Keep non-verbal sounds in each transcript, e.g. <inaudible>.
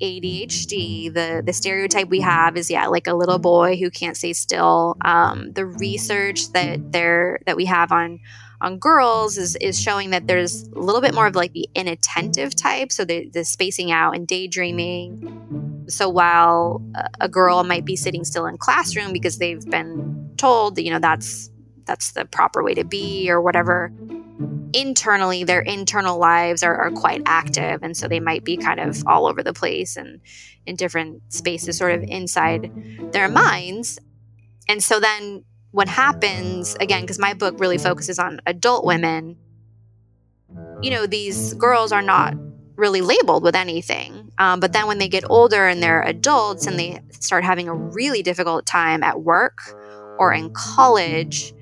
ADHD, the the stereotype we have is yeah, like a little boy who can't stay still. Um, the research that there that we have on on girls is is showing that there's a little bit more of like the inattentive type, so the the spacing out and daydreaming. So while a girl might be sitting still in classroom because they've been told that you know that's that's the proper way to be or whatever internally their internal lives are, are, quite active and so they might be kind of all over the place and in different spaces sort of inside their minds. And so then what happens again because my book really focuses on adult women you know these girls are not really labeled with anything um, but then when they get older and they're adults and they start having a really difficult time at work or in college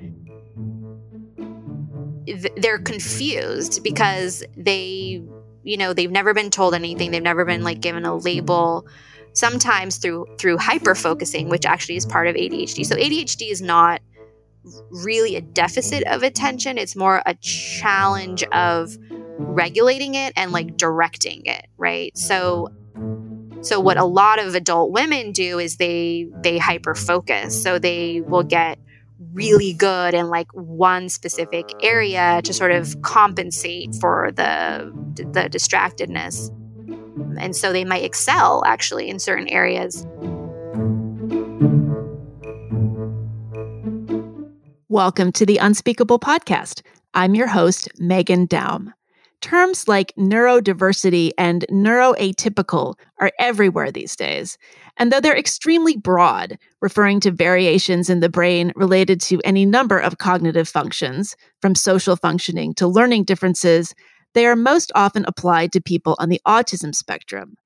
they're confused because they you know they've never been told anything. They've never been like given a label sometimes through through hyper focusing which actually is part of ADHD so ADHD is not really a deficit of attention. It's more a challenge of regulating it and like directing it right? So so what a lot of adult women do is they they hyper focus so they will get really good in like one specific area to sort of compensate for the the distractedness. And so they might excel actually in certain areas. Welcome to the unspeakable podcast. I'm your host Meghan Daum Terms like neurodiversity and neuroatypical are everywhere these days. And though they're extremely broad, referring to variations in the brain related to any number of cognitive functions, from social functioning to learning differences, they are most often applied to people on the autism spectrum.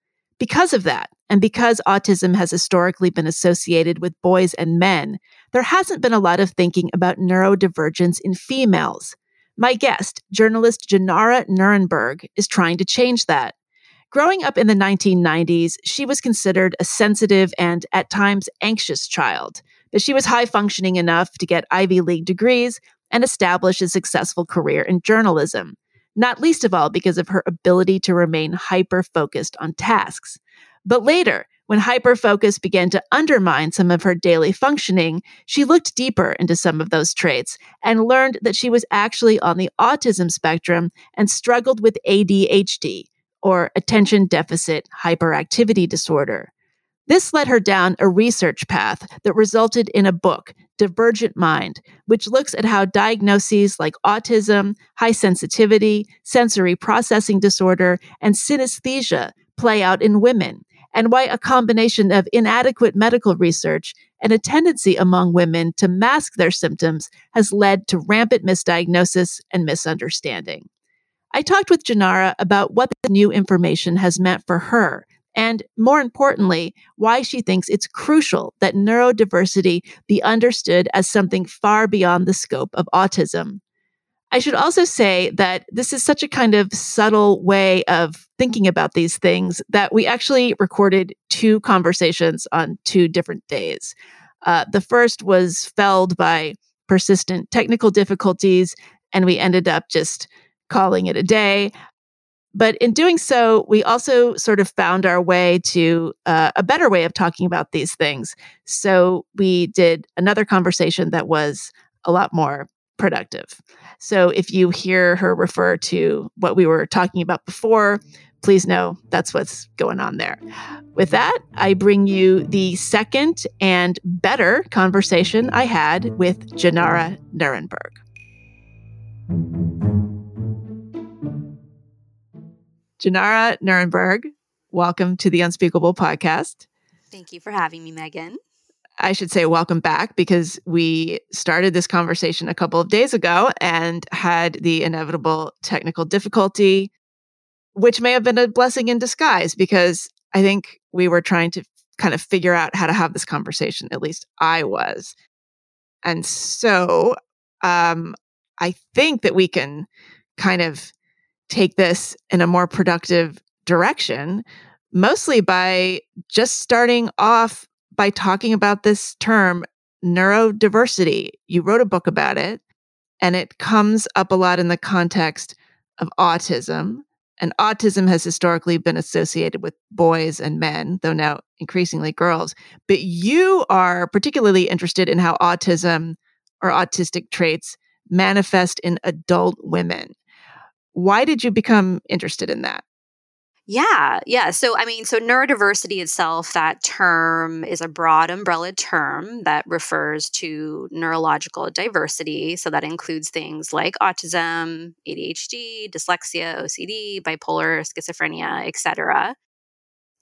Because of that, and because autism has historically been associated with boys and men, there hasn't been a lot of thinking about neurodivergence in females. My guest, journalist Jenara Nerenberg, is trying to change that. Growing up in the 1990s, she was considered a sensitive and at times anxious child, but she was high functioning enough to get Ivy League degrees and establish a successful career in journalism, not least of all because of her ability to remain hyper focused on tasks. But later, when hyperfocus began to undermine some of her daily functioning, she looked deeper into some of those traits and learned that she was actually on the autism spectrum and struggled with ADHD, or attention deficit hyperactivity disorder. This led her down a research path that resulted in a book, Divergent Mind, which looks at how diagnoses like autism, high sensitivity, sensory processing disorder, and synesthesia play out in women and why a combination of inadequate medical research and a tendency among women to mask their symptoms has led to rampant misdiagnosis and misunderstanding. I talked with Jenara about what the new information has meant for her, and more importantly, why she thinks it's crucial that neurodiversity be understood as something far beyond the scope of autism. I should also say that this is such a kind of subtle way of thinking about these things that we actually recorded two conversations on two different days. Uh, the first was felled by persistent technical difficulties, and we ended up just calling it a day. But in doing so, we also sort of found our way to uh, a better way of talking about these things. So we did another conversation that was a lot more productive. So if you hear her refer to what we were talking about before, please know that's what's going on there. With that, I bring you the second and better conversation I had with Jenara Nerenberg. Jenara Nerenberg, welcome to the Unspeakable podcast. Thank you for having me, Meghan. I should say welcome back because we started this conversation a couple of days ago and had the inevitable technical difficulty, which may have been a blessing in disguise because I think we were trying to kind of figure out how to have this conversation. At least I was. And so um, I think that we can kind of take this in a more productive direction, mostly by just starting off by talking about this term, neurodiversity. You wrote a book about it, and it comes up a lot in the context of autism. And autism has historically been associated with boys and men, though now increasingly girls. But you are particularly interested in how autism or autistic traits manifest in adult women. Why did you become interested in that? Yeah, yeah. So, I mean, so neurodiversity itself, that term is a broad umbrella term that refers to neurological diversity. So, that includes things like autism, ADHD, dyslexia, OCD, bipolar, schizophrenia, etc.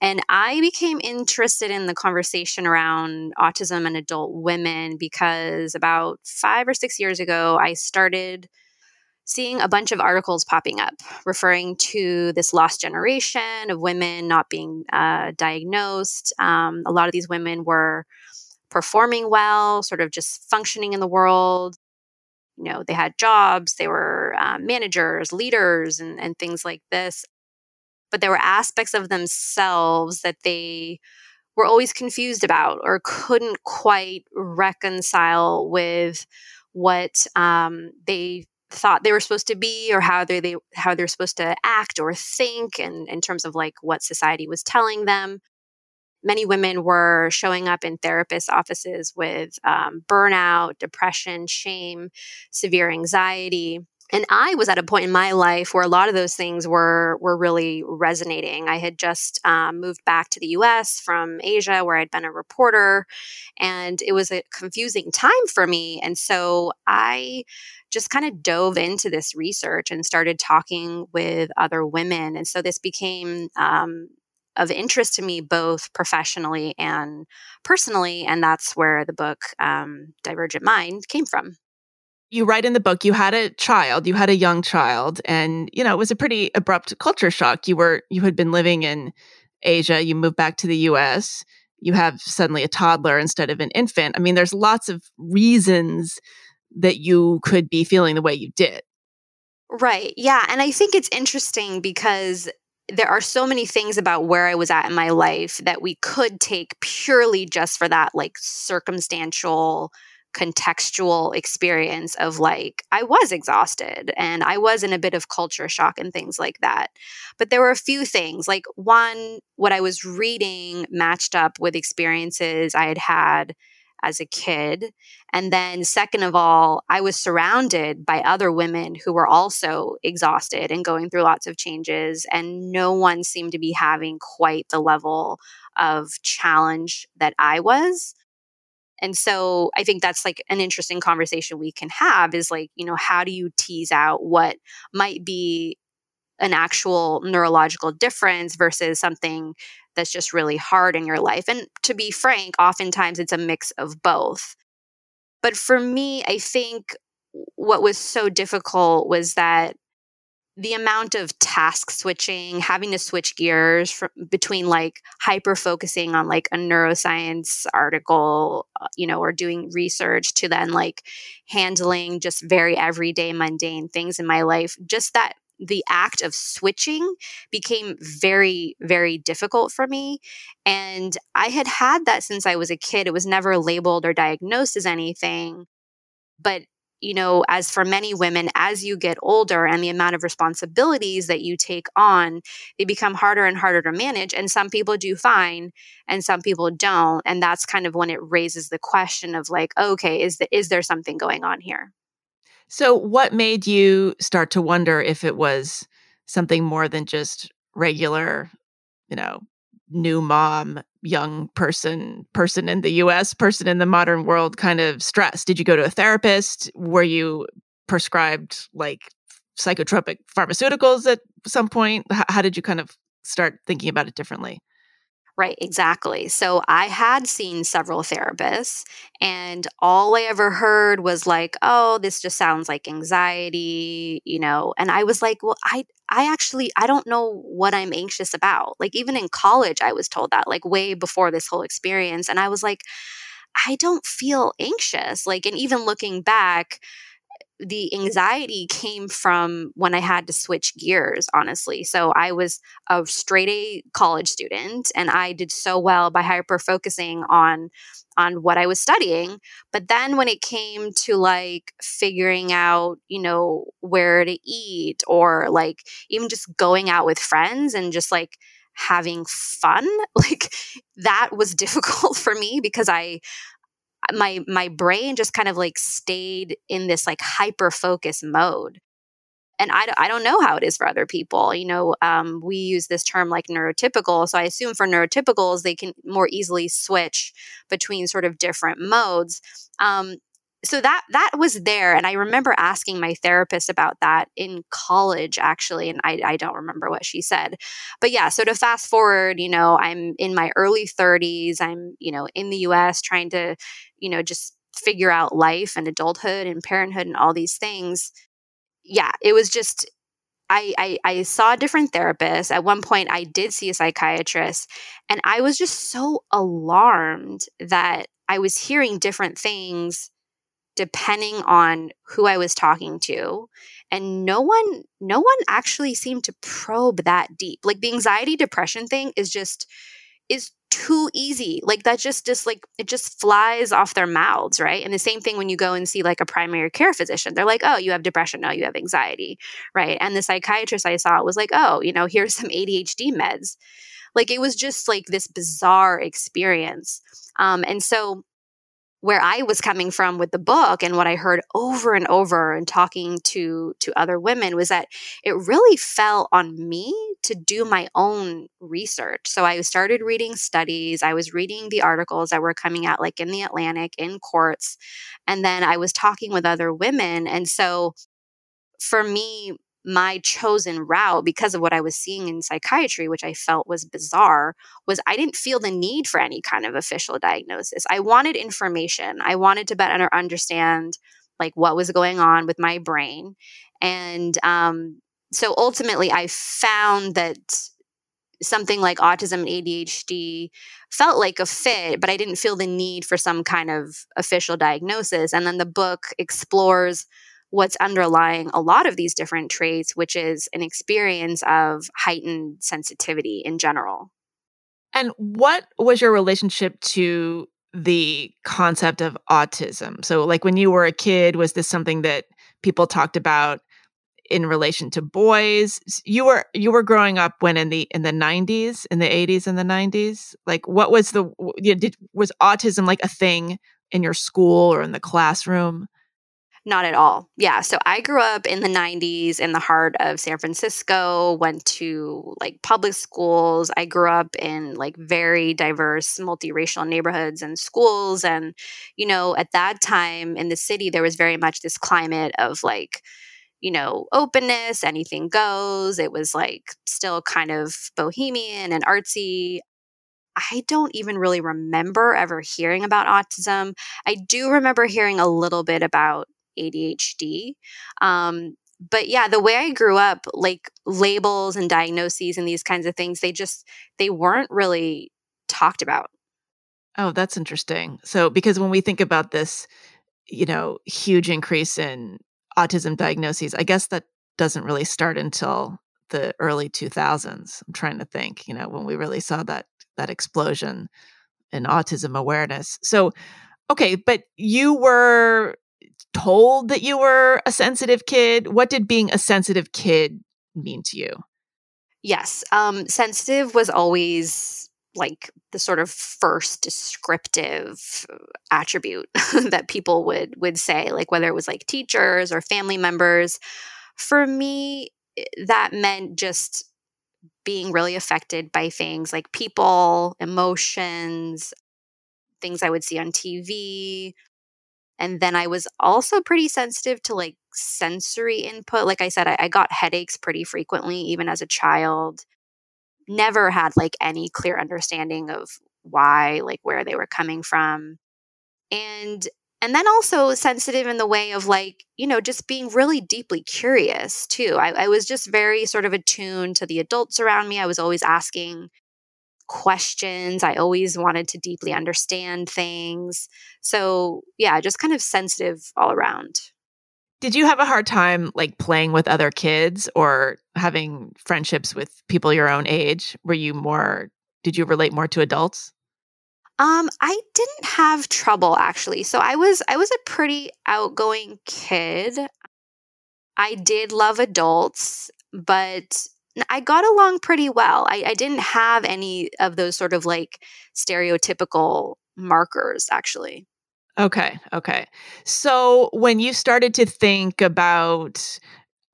And I became interested in the conversation around autism and adult women because about five or six years ago, I started seeing a bunch of articles popping up referring to this lost generation of women not being uh, diagnosed. Um, a lot of these women were performing well, sort of just functioning in the world. You know, they had jobs, they were um, managers, leaders, and, and things like this. But there were aspects of themselves that they were always confused about or couldn't quite reconcile with what um, they thought they were supposed to be or how they, they how they're supposed to act or think and in terms of like what society was telling them. Many women were showing up in therapist offices with um, burnout depression shame severe anxiety and I was at a point in my life where a lot of those things were were really resonating. I had just um, moved back to the U.S. from Asia, where I'd been a reporter, and it was a confusing time for me. And so I just kind of dove into this research and started talking with other women, and so this became um, of interest to me both professionally and personally, and that's where the book um, Divergent Mind came from you write in the book you had a child you had a young child and you know it was a pretty abrupt culture shock. You were you had been living in asia you moved back to the us you have suddenly a toddler instead of an infant. I mean there's lots of reasons that you could be feeling the way you did. Right yeah and i think it's interesting because there are so many things about where I was at in my life that we could take purely just for that like circumstantial contextual experience of like I was exhausted and I was in a bit of culture shock and things like that. But there were a few things. Like one, what I was reading matched up with experiences I had had as a kid. And then, second of all, I was surrounded by other women who were also exhausted and going through lots of changes. And no one seemed to be having quite the level of challenge that I was. And so I think that's like an interesting conversation we can have is like, you know, how do you tease out what might be an actual neurological difference versus something that's just really hard in your life? And to be frank, oftentimes it's a mix of both. But for me, I think what was so difficult was that the amount of task switching, having to switch gears from, between like hyper focusing on like a neuroscience article, uh, you know, or doing research to then like handling just very everyday mundane things in my life, just that the act of switching became very, very difficult for me. And I had had that since I was a kid. It was never labeled or diagnosed as anything. But you know, as for many women, as you get older and the amount of responsibilities that you take on, they become harder and harder to manage. And some people do fine and some people don't. And that's kind of when it raises the question of like, okay, is, the, is there something going on here? So, what made you start to wonder if it was something more than just regular, you know, new mom, young person, person in the US, person in the modern world kind of stress? Did you go to a therapist? Were you prescribed like psychotropic pharmaceuticals at some point? how did you kind of start thinking about it differently? Right, exactly. So I had seen several therapists, and all I ever heard was like, "Oh, this just sounds like anxiety," you know. And I was like, "Well, I I actually I don't know what I'm anxious about." Like even in college I was told that like way before this whole experience, and I was like, "I don't feel anxious." Like and even looking back, the anxiety came from when I had to switch gears, honestly. So I was a straight A college student and I did so well by hyper focusing on on what I was studying. But then when it came to like figuring out, you know, where to eat or like even just going out with friends and just like having fun, <laughs> like that was <laughs> difficult for me because I my my brain just kind of like stayed in this like hyper focus mode. And I, I don't know how it is for other people you know um, we use this term like neurotypical so i assume for neurotypicals they can more easily switch between sort of different modes. Um, so that that was there and i remember asking my therapist about that in college actually and I, I don't remember what she said. But yeah so to fast forward you know i'm in my early 30s i'm you know in the us trying to you know just figure out life and adulthood and parenthood and all these things yeah it was just I, I, I saw different therapists. At one point, I did see a psychiatrist, and I was just so alarmed that I was hearing different things depending on who I was talking to. And no one, no one actually seemed to probe that deep. Like the anxiety depression thing is just, is too easy. Like that just, just like, it just flies off their mouths, right? And the same thing when you go and see like a primary care physician, they're like, oh, you have depression. No, you have anxiety, right? And the psychiatrist I saw was like, oh, you know, here's some <laughs> ADHD meds. Like it was just like this bizarre experience. Um, and so where I was coming from with the book and what I heard over and over and talking to to other women was that it really fell on me to do my own research. So I started reading studies, I was reading the articles that were coming out like in the Atlantic in Quartz, and then I was talking with other women and so for me my chosen route because of what I was seeing in psychiatry, which I felt was bizarre, was I didn't feel the need for any kind of official diagnosis. I wanted information. I wanted to better understand like what was going on with my brain. And um, so ultimately, I found that something like autism and ADHD felt like a fit, but I didn't feel the need for some kind of official diagnosis. And then the book explores what's underlying a lot of these different traits, which is an experience of heightened sensitivity in general. And what was your relationship to the concept of autism? So, like when you were a kid, was this something that people talked about in relation to boys? You were you were growing up when in the in the 90s, in the 80s and the 90s. Like, what was the you know, did was autism like a thing in your school or in the classroom? Not at all. Yeah. So I grew up in the 90s in the heart of San Francisco, went to like public schools. I grew up in like very diverse, multiracial neighborhoods and schools. And, you know, at that time in the city, there was very much this climate of like, you know, openness, anything goes. It was like still kind of bohemian and artsy. I don't even really remember ever hearing about autism. I do remember hearing a little bit about ADHD. Um, but yeah, the way I grew up, like labels and diagnoses and these kinds of things, they just they weren't really talked about. Oh, that's interesting. So because when we think about this, you know, huge increase in autism diagnoses, I guess that doesn't really start until the early 2000s. I'm trying to think, you know, when we really saw that that explosion in autism awareness. So okay, but you were told that you were a sensitive kid? What did being a sensitive kid mean to you? Yes. Um, sensitive was always like the sort of first descriptive attribute <laughs> that people would would say like whether it was like teachers or family members for me eh, that meant just being really affected by things like people emotions things i would see on tv and then I was also pretty sensitive to like sensory input. Like I said, I, I, got headaches pretty frequently, even as a child. Never had like any clear understanding of why, like where they were coming from. And and then also sensitive in the way of like, you know, just being really deeply curious too. I, I was just very sort of attuned to the adults around me. I was always asking questions. I always wanted to deeply understand things. So, yeah, just kind of sensitive all around. Did you have a hard time like playing with other kids or having friendships with people your own age? Were you more did you relate more to adults? Um, I didn't have trouble actually. So I was I was a pretty outgoing kid. I did love adults, but I got along pretty well. I, I didn't have any of those sort of like stereotypical markers actually. Okay. Okay. So when you started to think about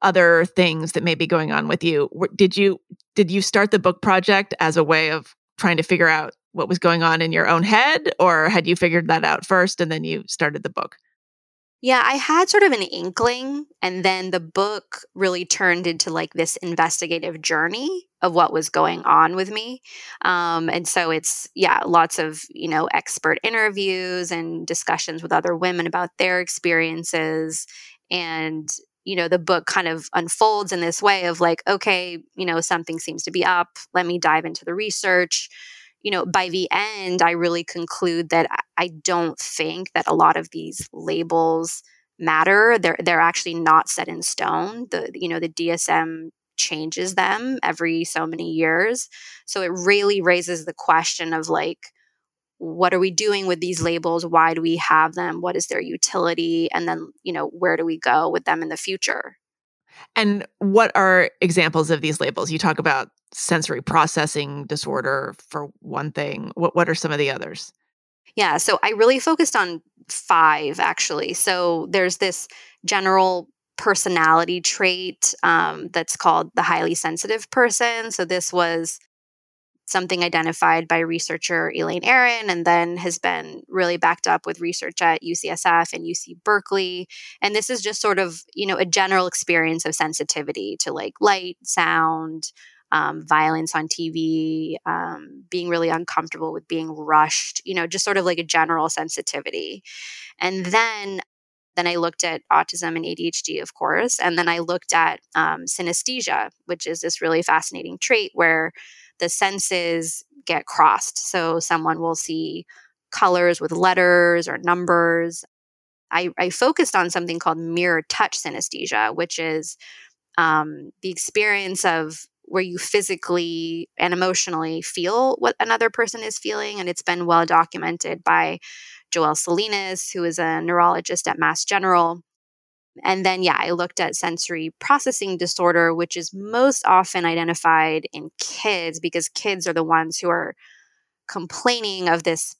other things that may be going on with you, did you did you start the book project as a way of trying to figure out what was going on in your own head or had you figured that out first and then you started the book? Yeah, I had sort of an inkling, and then the book really turned into like this investigative journey of what was going on with me. Um, and so it's, yeah, lots of, you know, expert interviews and discussions with other women about their experiences. And, you know, the book kind of unfolds in this way of like, okay, you know, something seems to be up. Let me dive into the research you know, by the end, I really conclude that I don't think that a lot of these labels matter. They're they're actually not set in stone. The you know the DSM changes them every so many years, so it really raises the question of like, what are we doing with these labels? Why do we have them? What is their utility? And then you know where do we go with them in the future? And what are examples of these labels? You talk about sensory processing disorder for one thing. What what are some of the others? Yeah, so I really focused on five actually. So there's this general personality trait um, that's called the highly sensitive person. So this was something identified by researcher Elaine Aron and then has been really backed up with research at UCSF and UC Berkeley. And this is just sort of, you know, a general experience of sensitivity to like light, sound, um, violence on TV, um, being really uncomfortable with being rushed, you know, just sort of like a general sensitivity. And then then I looked at autism and ADHD, of course. And then I looked at um, synesthesia, which is this really fascinating trait where the senses get crossed. So someone will see colors with letters or numbers. I, I focused on something called mirror touch synesthesia, which is um, the experience of where you physically and emotionally feel what another person is feeling. And it's been well documented by Joel Salinas, who is a neurologist at Mass General. And then, yeah, I looked at sensory processing disorder, which is most often identified in kids because kids are the ones who are complaining of this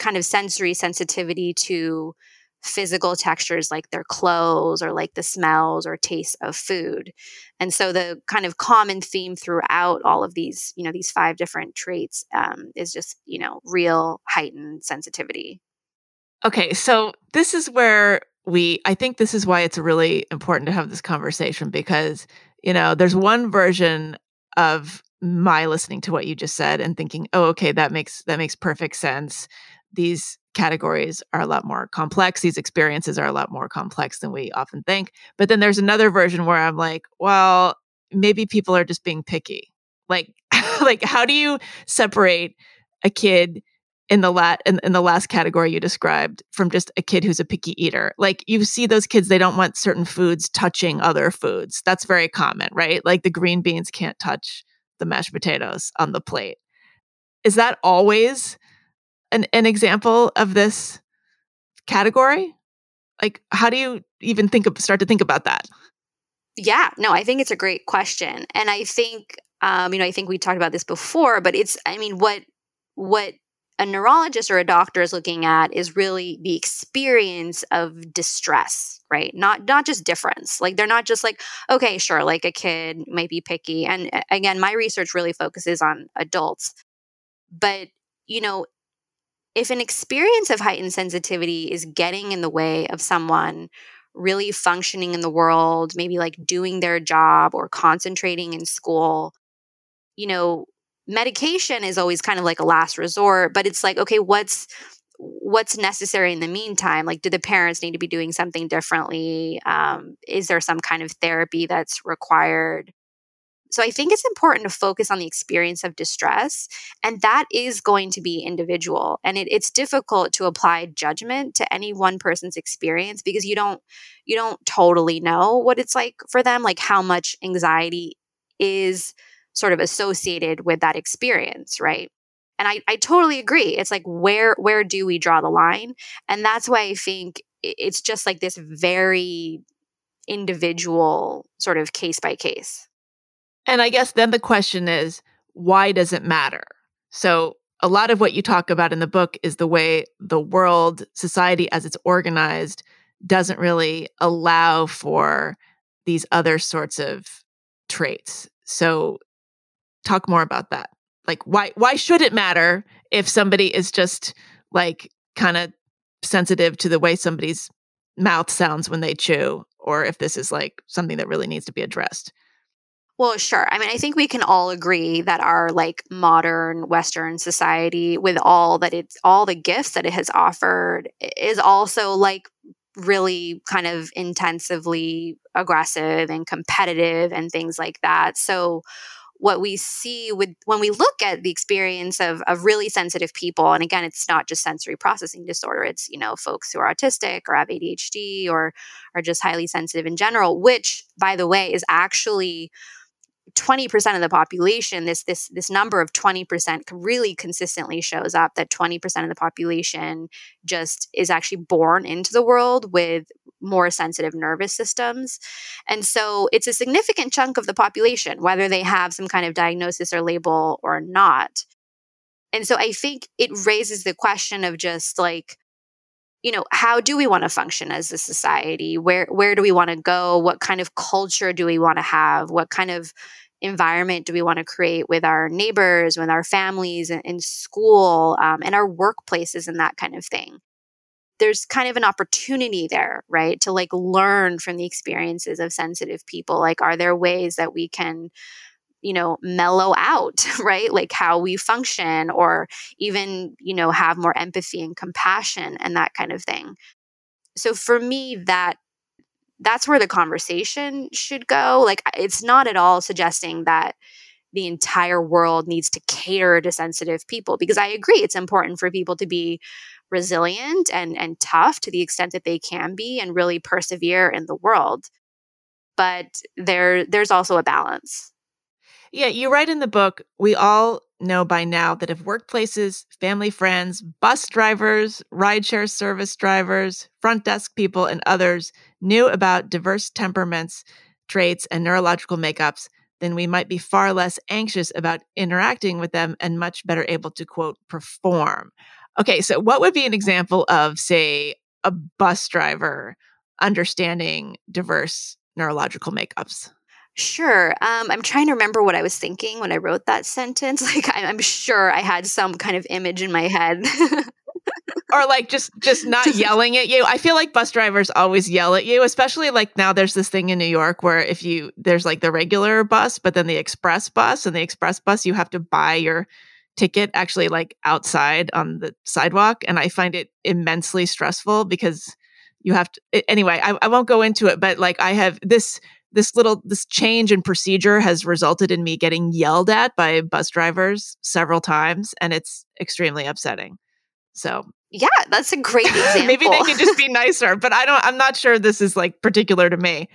kind of sensory sensitivity to physical textures like their clothes or like the smells or tastes of food. And so the kind of common theme throughout all of these, you know, these five different traits um, is just, you know, real heightened sensitivity. Okay, so this is where we I think this is why it's really important to have this conversation because, you know, there's one version of my listening to what you just said and thinking, "Oh, okay, that makes that makes perfect sense." These categories are a lot more complex. These experiences are a lot more complex than we often think. But then there's another version where I'm like, well, maybe people are just being picky. Like, <laughs> like how do you separate a kid in the lat in, in the last category you described from just a kid who's a picky eater? Like you see those kids, they don't want certain foods touching other foods. That's very common, right? Like the green beans can't touch the mashed potatoes on the plate. Is that always an, an example of this category? Like, how do you even think of start to think about that? Yeah, no, I think it's a great question, and I think, um, you know, I think we talked about this before, but it's, I mean, what what a neurologist or a doctor is looking at is really the experience of distress right? Not not just difference. Like they're not just like okay sure like a kid might be picky. And again my research really focuses on adults. But you know if an experience of heightened sensitivity is getting in the way of someone really functioning in the world, maybe like doing their job or concentrating in school, you know, medication is always kind of like a last resort, but it's like, okay, what's what's necessary in the meantime like do the parents need to be doing something differently um, is there some kind of therapy that's required So I think it's important to focus on the experience of distress, and that is going to be individual. And it, it's difficult to apply judgment to any one person's experience because you don't you don't totally know what it's like for them, like how much anxiety is sort of associated with that experience, right? And I, I totally agree. It's like where where do we draw the line? And that's why I think it's just like this very individual sort of case by case. And I guess then the question is, why does it matter? So a lot of what you talk about in the book is the way the world, society as it's organized, doesn't really allow for these other sorts of traits. So talk more about that like why why should it matter if somebody is just like kind of sensitive to the way somebody's mouth sounds when they chew or if this is like something that really needs to be addressed well, sure. I mean, I think we can all agree that our like modern Western society, with all that it's all the gifts that it has offered, is also like really kind of intensively aggressive and competitive and things like that. So, what we see with when we look at the experience of, of really sensitive people and again it's not just sensory processing disorder it's you know folks who are autistic or have adhd or are just highly sensitive in general which by the way is actually 20% of the population this this this number of 20% really consistently shows up that 20% of the population just is actually born into the world with more sensitive nervous systems and so it's a significant chunk of the population whether they have some kind of diagnosis or label or not. And so i think it raises the question of just like you know how do we want to function as a society? Where where do we want to go? What kind of culture do we want to have? What kind of environment do we want to create with our neighbors with our families in, school um, and our workplaces and that kind of thing there's kind of an opportunity there right to like learn from the experiences of sensitive people. Like are there ways that we can you know mellow out <laughs> right like how we function or even you know have more empathy and compassion and that kind of thing? So for me that that's where the conversation should go. Like it's not at all suggesting that the entire world needs to cater to sensitive people because i agree it's important for people to be resilient and and tough to the extent that they can be and really persevere in the world but there there's also a balance yeah, you write in the book, we all know by now that if workplaces, family friends, bus drivers, rideshare service drivers, front desk people, and others knew about diverse temperaments, traits, and neurological makeups, then we might be far less anxious about interacting with them and much better able to, quote, perform. Okay, so what would be an example of, say, a bus driver understanding diverse neurological makeups? Sure. Um, I'm trying to remember what I was thinking when I wrote that sentence. <laughs> Like, I'm sure I had some kind of image in my head. or like just just <laughs> not yelling at you. I feel like bus drivers always yell at you, especially like now there's this thing in New York where if you there's like the regular bus, but then the express bus and the express bus you have to buy your ticket actually like outside on the sidewalk and I find it immensely stressful because you have to anyway, I, I won't go into it, but like I have this this little this change in procedure has resulted in me getting yelled at by bus drivers several times and it's extremely upsetting. So yeah that's a great example <laughs> maybe they can just be nicer but i don't i'm not sure this is like particular to me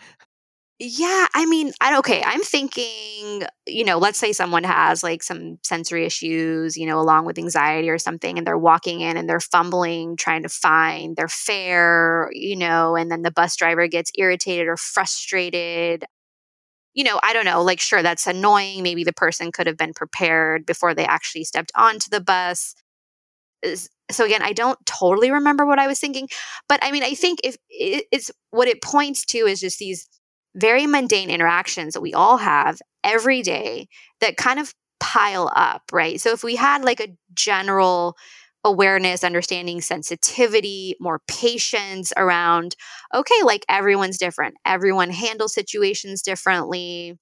yeah, I mean, I okay, I'm thinking, you know, let's say someone has like some sensory issues, you know, along with anxiety or something and they're walking in and they're fumbling trying to find their fare, you know, and then the bus driver gets irritated or frustrated. You know, I don't know, like sure that's annoying, maybe the person could have been prepared before they actually stepped onto the bus. So again, I don't totally remember what I was thinking, but I mean, I think if it's what it points to is just these very mundane interactions that we all have every day that kind of pile up, right? So if we had like a general awareness, understanding sensitivity, more patience around, okay, like everyone's different. Everyone handles situations differently.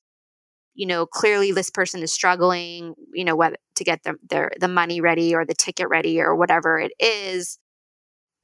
You know, clearly this person is struggling, you know, whether to get them their the money ready or the ticket ready or whatever it is.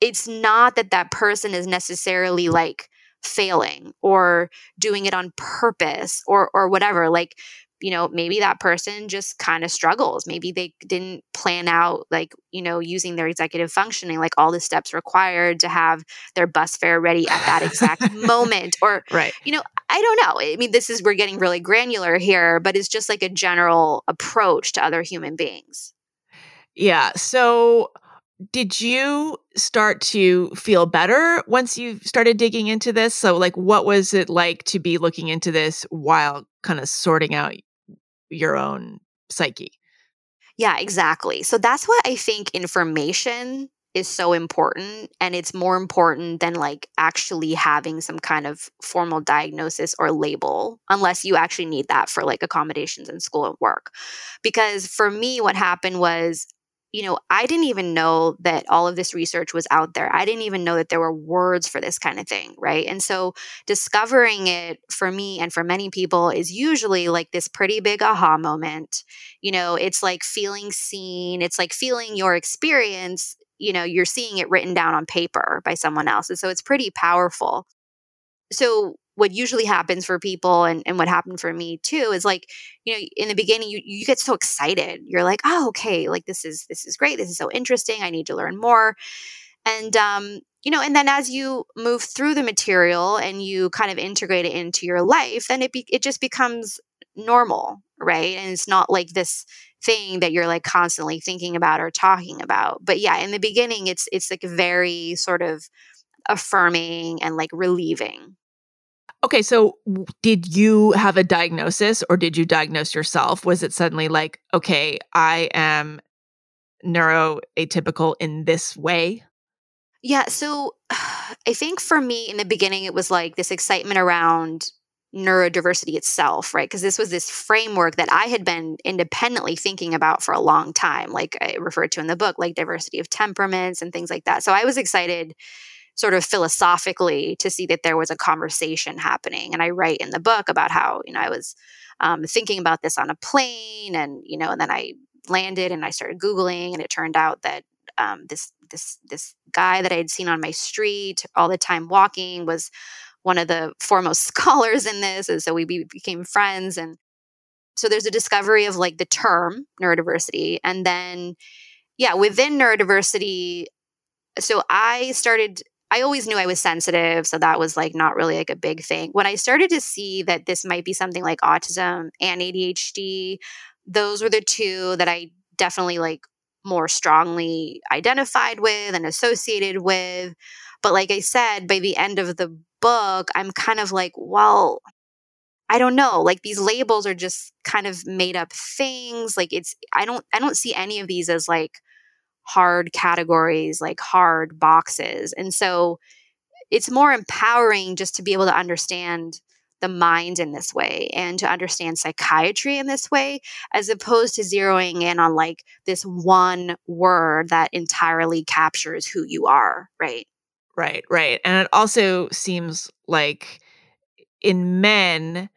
It's not that that person is necessarily like failing or doing it on purpose or or whatever like you know, maybe that person just kind of struggles. Maybe they didn't plan out, like, you know, using their executive functioning, like all the steps required to have their bus fare ready at that exact moment. Or, <laughs> right. you know, I don't know. I mean, this is, we're getting really granular here, but it's just like a general approach to other human beings. Yeah. So, did you start to feel better once you started digging into this? So, like, what was it like to be looking into this while kind of sorting out your own psyche? Yeah, exactly. So, that's what I think information is so important. And it's more important than like actually having some kind of formal diagnosis or label, unless you actually need that for like accommodations in school and work. Because for me, what happened was you know, I didn't even know that all of this research was out there. I didn't even know that there were words for this kind of thing, right? And so discovering it for me and for many people is usually like this pretty big aha moment. You know, it's like feeling seen, it's like feeling your experience, you know, you're seeing it written down on paper by someone else. And so it's pretty powerful. So what usually happens for people and, and what happened for me too is like you know in the beginning you, you get so excited. You're like oh okay like this is this is great. This is so interesting. I need to learn more. And um you know and then as you move through the material and you kind of integrate it into your life then it be, it just becomes normal right? And it's not like this thing that you're like constantly thinking about or talking about. But yeah in the beginning it's it's like very sort of affirming and like relieving Okay, so did you have a diagnosis or did you diagnose yourself? Was it suddenly like, okay, I am neuroatypical in this way? Yeah, so <sighs> I think for me in the beginning, it was like this excitement around neurodiversity itself, right? Because this was this framework that I had been independently thinking about for a long time, like I referred to in the book, like diversity of temperaments and things like that. So I was excited sort of philosophically to see that there was a conversation happening. And I write in the book about how, you know, I was um, thinking about this on a plane and, you know, and then I landed and I started Googling and it turned out that um, this, this, this guy that I had seen on my street all the time walking was one of the foremost <laughs> scholars in this. And so we be, became friends. And so there's a discovery of like the term neurodiversity. And then, yeah, within neurodiversity, so I started I always knew I was sensitive, so that was like not really like a big thing. When I started to see that this might be something like autism and ADHD, those were the two that I definitely like more strongly identified with and associated with. But like I said, by the end of the book, I'm kind of like, well, I don't know. Like these labels are just kind of made up things. Like it's I don't I don't see any of these as like hard categories, like hard boxes. And so it's more empowering just to be able to understand the mind in this way and to understand psychiatry in this way, as opposed to zeroing in on like this one word that entirely captures who you are, right? Right, right. And it also seems like in men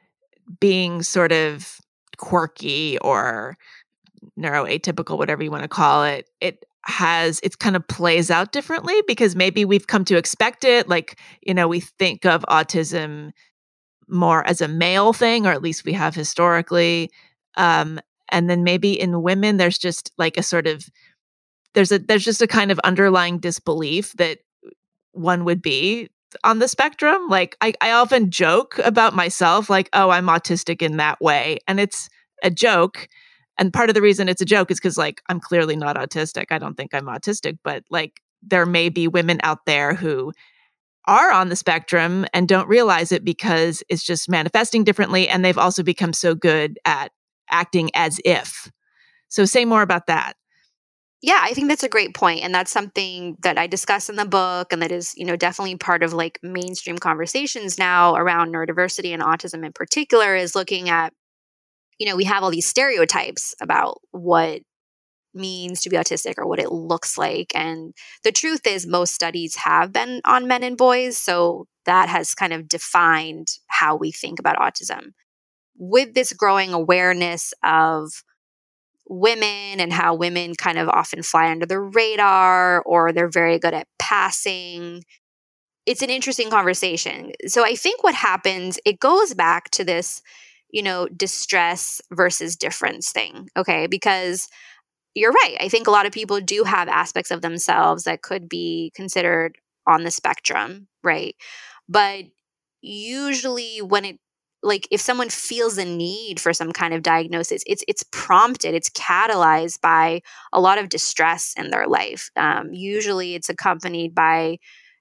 being sort of quirky or neuroatypical, whatever you want to call it, it has it kind of plays out differently because maybe we've come to expect it like you know we think of autism more as a male thing or at least we have historically um and then maybe in women there's just like a sort of there's a there's just a kind of underlying disbelief that one would be on the spectrum. Like I, I often joke about myself like oh i'm autistic in that way and it's a joke and part of the reason it's a joke is because like i'm clearly not autistic. I don't think i'm autistic but like there may be women out there who are on the spectrum and don't realize it because it's just manifesting differently and they've also become so good at acting as if. So say more about that. Yeah i think that's a great point and that's something that i discuss in the book and that is you know definitely part of like mainstream conversations now around neurodiversity and autism in particular is looking at you know, we have all these stereotypes about what means to be autistic or what it looks like. And the truth is, most studies have been on men and boys. So that has kind of defined how we think about autism. With this growing awareness of women and how women kind of often fly under the radar or they're very good at passing, it's an interesting conversation. So I think what happens, it goes back to this you know, distress versus difference thing. Okay. Because you're right. I think a lot of people do have aspects of themselves that could be considered on the spectrum, right? But usually when it like if someone feels a need for some kind of diagnosis it's it's prompted it's catalyzed by a lot of distress in their life um, usually it's accompanied by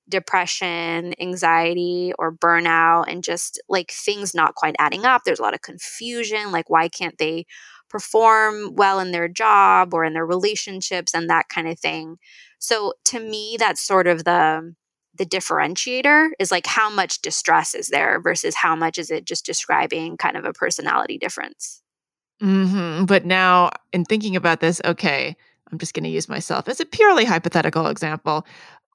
depression anxiety or burnout and just like things not quite adding up there's a lot of confusion like why can't they perform well in their job or in their relationships and that kind of thing so to me that's sort of the the differentiator is like how much distress is there versus how much is it just describing kind of a personality difference. Mm-hmm. But now, in thinking about this, okay, I'm just going to use myself as a purely hypothetical example.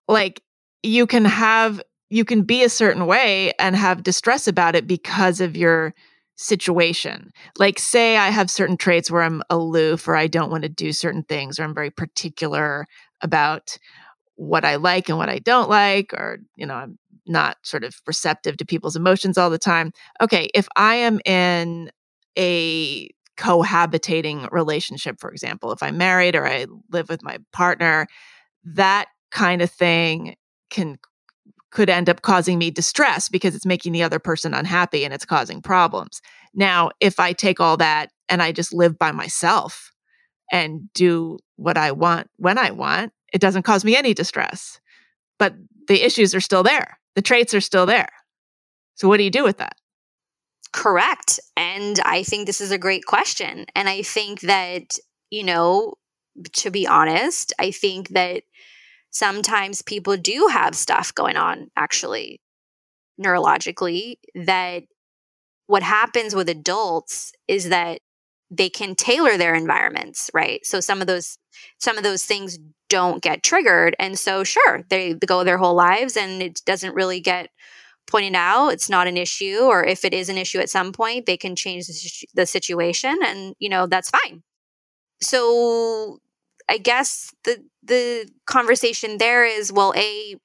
Like, you can have, you can be a certain way and have distress about it because of your situation. Like, say I have certain traits where I'm aloof or I don't want to do certain things or I'm very particular about what I like and what I don't like, or, you know, I'm not sort of receptive to people's emotions all the time. Okay, if I am in a cohabitating relationship, for example, if I'm married or I live with my partner, that kind of thing can could end up causing me distress because it's making the other person unhappy and it's causing problems. Now, if I take all that and I just live by myself and do what I want when I want, it doesn't cause me any distress. But the issues are still there. The traits are still there. So what do you do with that? Correct. And I think this is a great question. And I think that, you know, to be honest, I think that sometimes people do have stuff going on actually neurologically that what happens with adults is that they can tailor their environments, right? So some of those some of those things don't get triggered. And so sure, they go their whole lives and it doesn't really get pointed out. It's not an issue or if it is an issue at some point, they can change the, situation and you know, that's fine. So I guess the the conversation there is well, a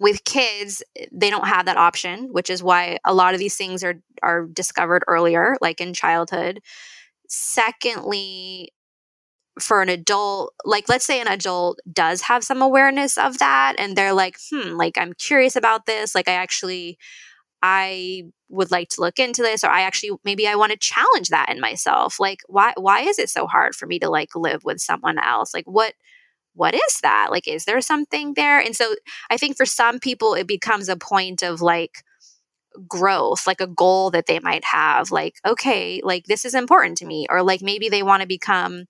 with kids they don't have that option which is why a lot of these things are are discovered earlier like in childhood Secondly, for an adult, like let's say an adult does have some awareness of that and they're like, hmm, like I'm curious about this. Like I actually, I would like to look into this or I actually maybe I want to challenge that in myself. Like why why is it so hard for me to like live with someone else? Like what what is that? Like is there something there? And so I think for some people it becomes a point of like growth, like a goal that they might have, like, okay, like this is important to me. Or like maybe they want to become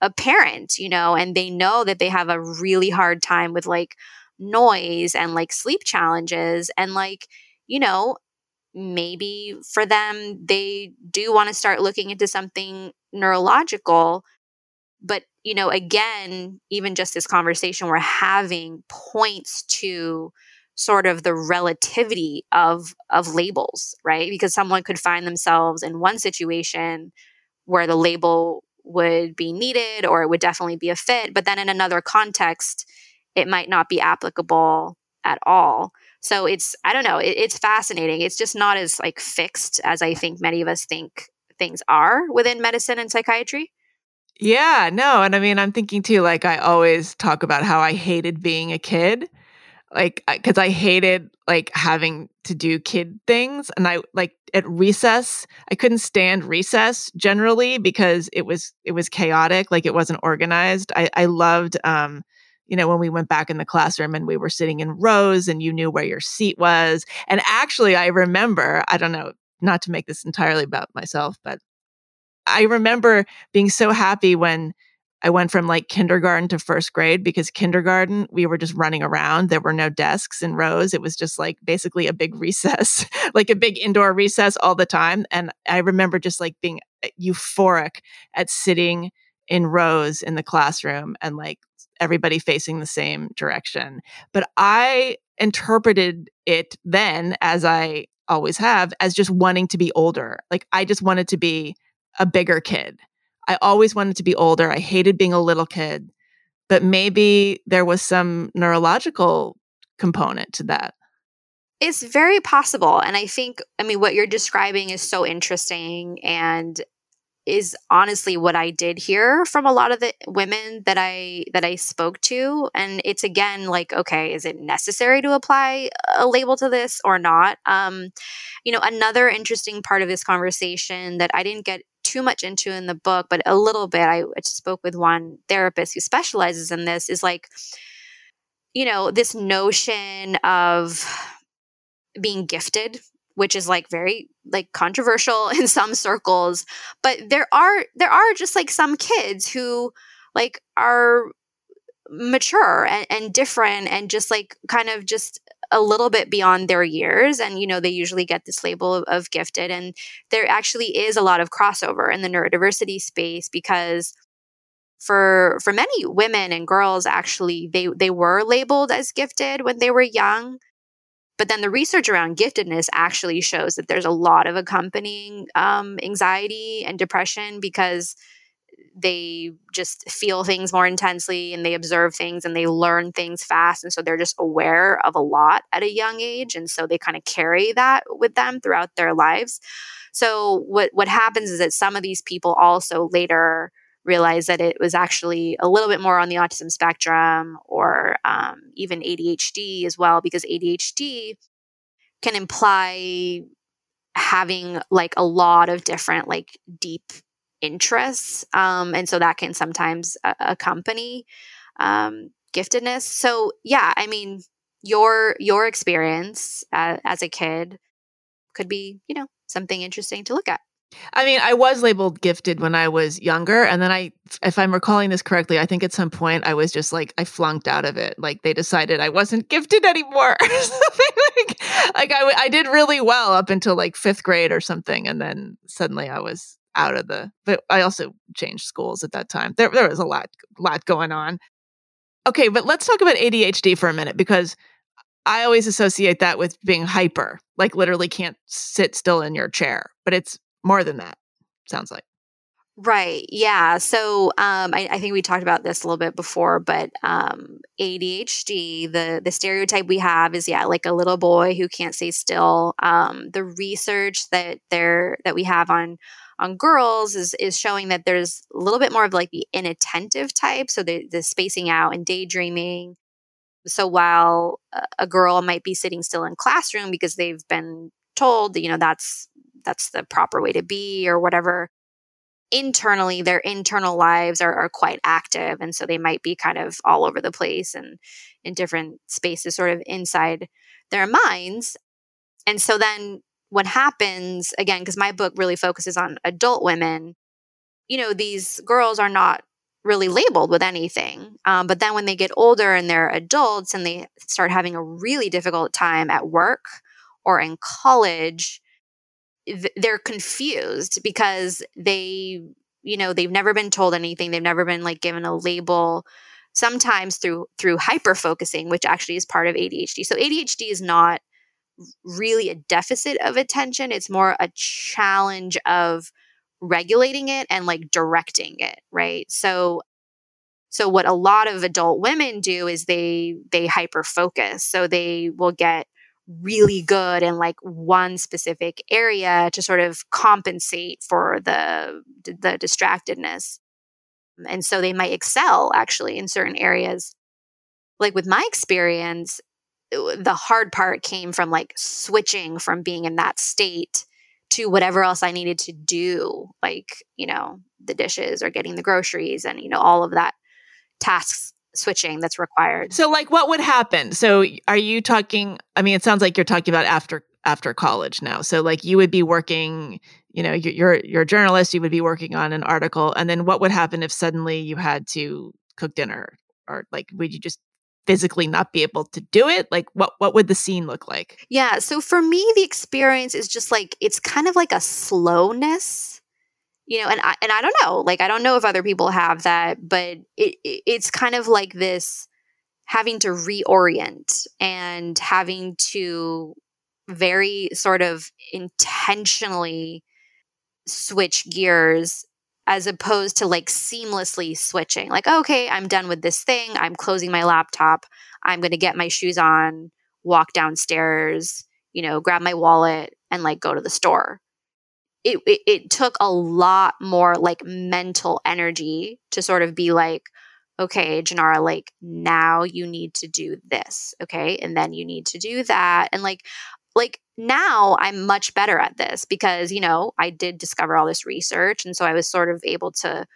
a parent, you know, and they know that they have a really hard time with like noise and like sleep challenges. And like, you know, maybe for them, they do want to start looking into something neurological. But, you know, again, even just this conversation we're having points to sort of the relativity of of labels, right? Because someone could find themselves in one situation where the label would be needed or it would definitely be a fit, but then in another context it might not be applicable at all. So it's I don't know, it, it's fascinating. It's just not as like fixed as I think many of us think things are within medicine and psychiatry. Yeah, no, and I mean I'm thinking too like I always talk about how I hated being a kid like because I hated like having to do kid things and I like at recess I couldn't stand recess generally because it was it was chaotic like it wasn't organized I I loved um you know when we went back in the classroom and we were sitting in rows and you knew where your seat was and actually I remember I don't know not to make this entirely about myself but I remember being so happy when I went from like kindergarten to first grade because kindergarten, we were just running around. There were no desks and rows. It was just like basically a big <laughs> recess, like a big indoor recess all the time. And I remember just like being uh, euphoric at sitting in rows in the classroom and like everybody facing the same direction. But I interpreted it then, as I always have, as just wanting to be older. Like I just wanted to be a bigger kid. I always wanted to be older. I hated being a little kid, but maybe there was some neurological component to that. It's very possible. And I think, I mean, what you're describing is so interesting and is honestly what I did hear from a lot of the women that I that I spoke to and it's again like okay is it necessary to apply a label to this or not? Um you know another interesting part of this conversation that I didn't get too much into in the book but a little bit I spoke with one therapist who specializes in this is like you know this notion of being gifted which is like very like controversial <laughs> in some circles but there are there are just like some kids who like are mature and, and different and just like kind of just a little bit beyond their years and you know they usually get this label of, of, gifted and there actually is a lot of crossover in the neurodiversity space because for for many women and girls actually they they were labeled as gifted when they were young but then the research around giftedness actually shows that there's a lot of accompanying um, anxiety and depression because they just feel things more intensely and they observe things and they learn things fast. And so they're just aware of a lot at a young age. And so they kind of carry that with them throughout their lives. So what, what happens is that some of these people also later realized that it was actually a little bit more on the autism spectrum or um, even ADHD as well, because ADHD can imply having like a lot of different, like deep interests. Um, and so that can sometimes uh, accompany um, giftedness. So, yeah, I mean, your your experience uh, as a kid could be, you know, something interesting to look at. I mean, I was labeled gifted when I was younger. And then I, if I'm recalling this correctly, I think at some point I was just like, I flunked out of it. Like they decided I wasn't <laughs> gifted anymore. <laughs> like, like I, I did really well up until like fifth grade or something. And then suddenly I was out of the, but I also changed schools at that time. There, there was a lot, lot going on. Okay. But let's talk about ADHD for a minute because I always associate that with being hyper, like literally can't sit still in your chair, but it's more than that, sounds like. Right. Yeah. So um, I, I, think we talked about this a little bit before, but um, ADHD, the the stereotype we have is yeah, like a little boy who can't stay still. Um, the research that there that we have on on girls is is showing that there's a little bit more of like the inattentive type, so the the spacing out and daydreaming. So while a girl might be sitting still in classroom because they've been told, you know, that's that's the proper way to be or whatever. Internally their internal lives are, are quite active and so they might be kind of all over the place and in different spaces sort of inside their minds. And so then what happens again because my book really focuses on adult women you know these girls are not really labeled with anything um, but then when they get older and they're adults and they start having a really difficult time at work or in college they're confused because they you know they've never been told anything they've never been like given a label sometimes through through hyper focusing which actually is part of ADHD so ADHD is not really a deficit of attention it's more a challenge of regulating it and like directing it right? So so what a lot of adult women do is they they hyper focus so they will get really good in like one specific area to sort of compensate for the the distractedness. And so they might excel actually in certain areas. Like with my experience the hard part came from like switching from being in that state to whatever else I needed to do like you know the dishes or getting the groceries and you know all of that tasks switching that's required. So like what would happen? So are you talking I mean it sounds like you're talking about after after college now. So like you would be working, you know, you're you're a journalist, you would be working on an article and then what would happen if suddenly you had to cook dinner or like would you just physically not be able to do it like what what would the scene look like yeah so for me the experience is just like it's kind of like a slowness you know and i and i don't know like i don't know if other people have that but it, it it's kind of like this having to reorient and having to very sort of intentionally switch gears as opposed to like seamlessly switching like okay i'm done with this thing i'm closing my laptop i'm going to get my shoes on walk downstairs you know, grab my wallet and like go to the store. It, it, it took a lot more like mental energy to sort of be like, okay, Jenara, like now you need to do this. Okay. And then you need to do that. And like, like now I'm much better at this because, you know, I did discover all this research. And so I was sort of able to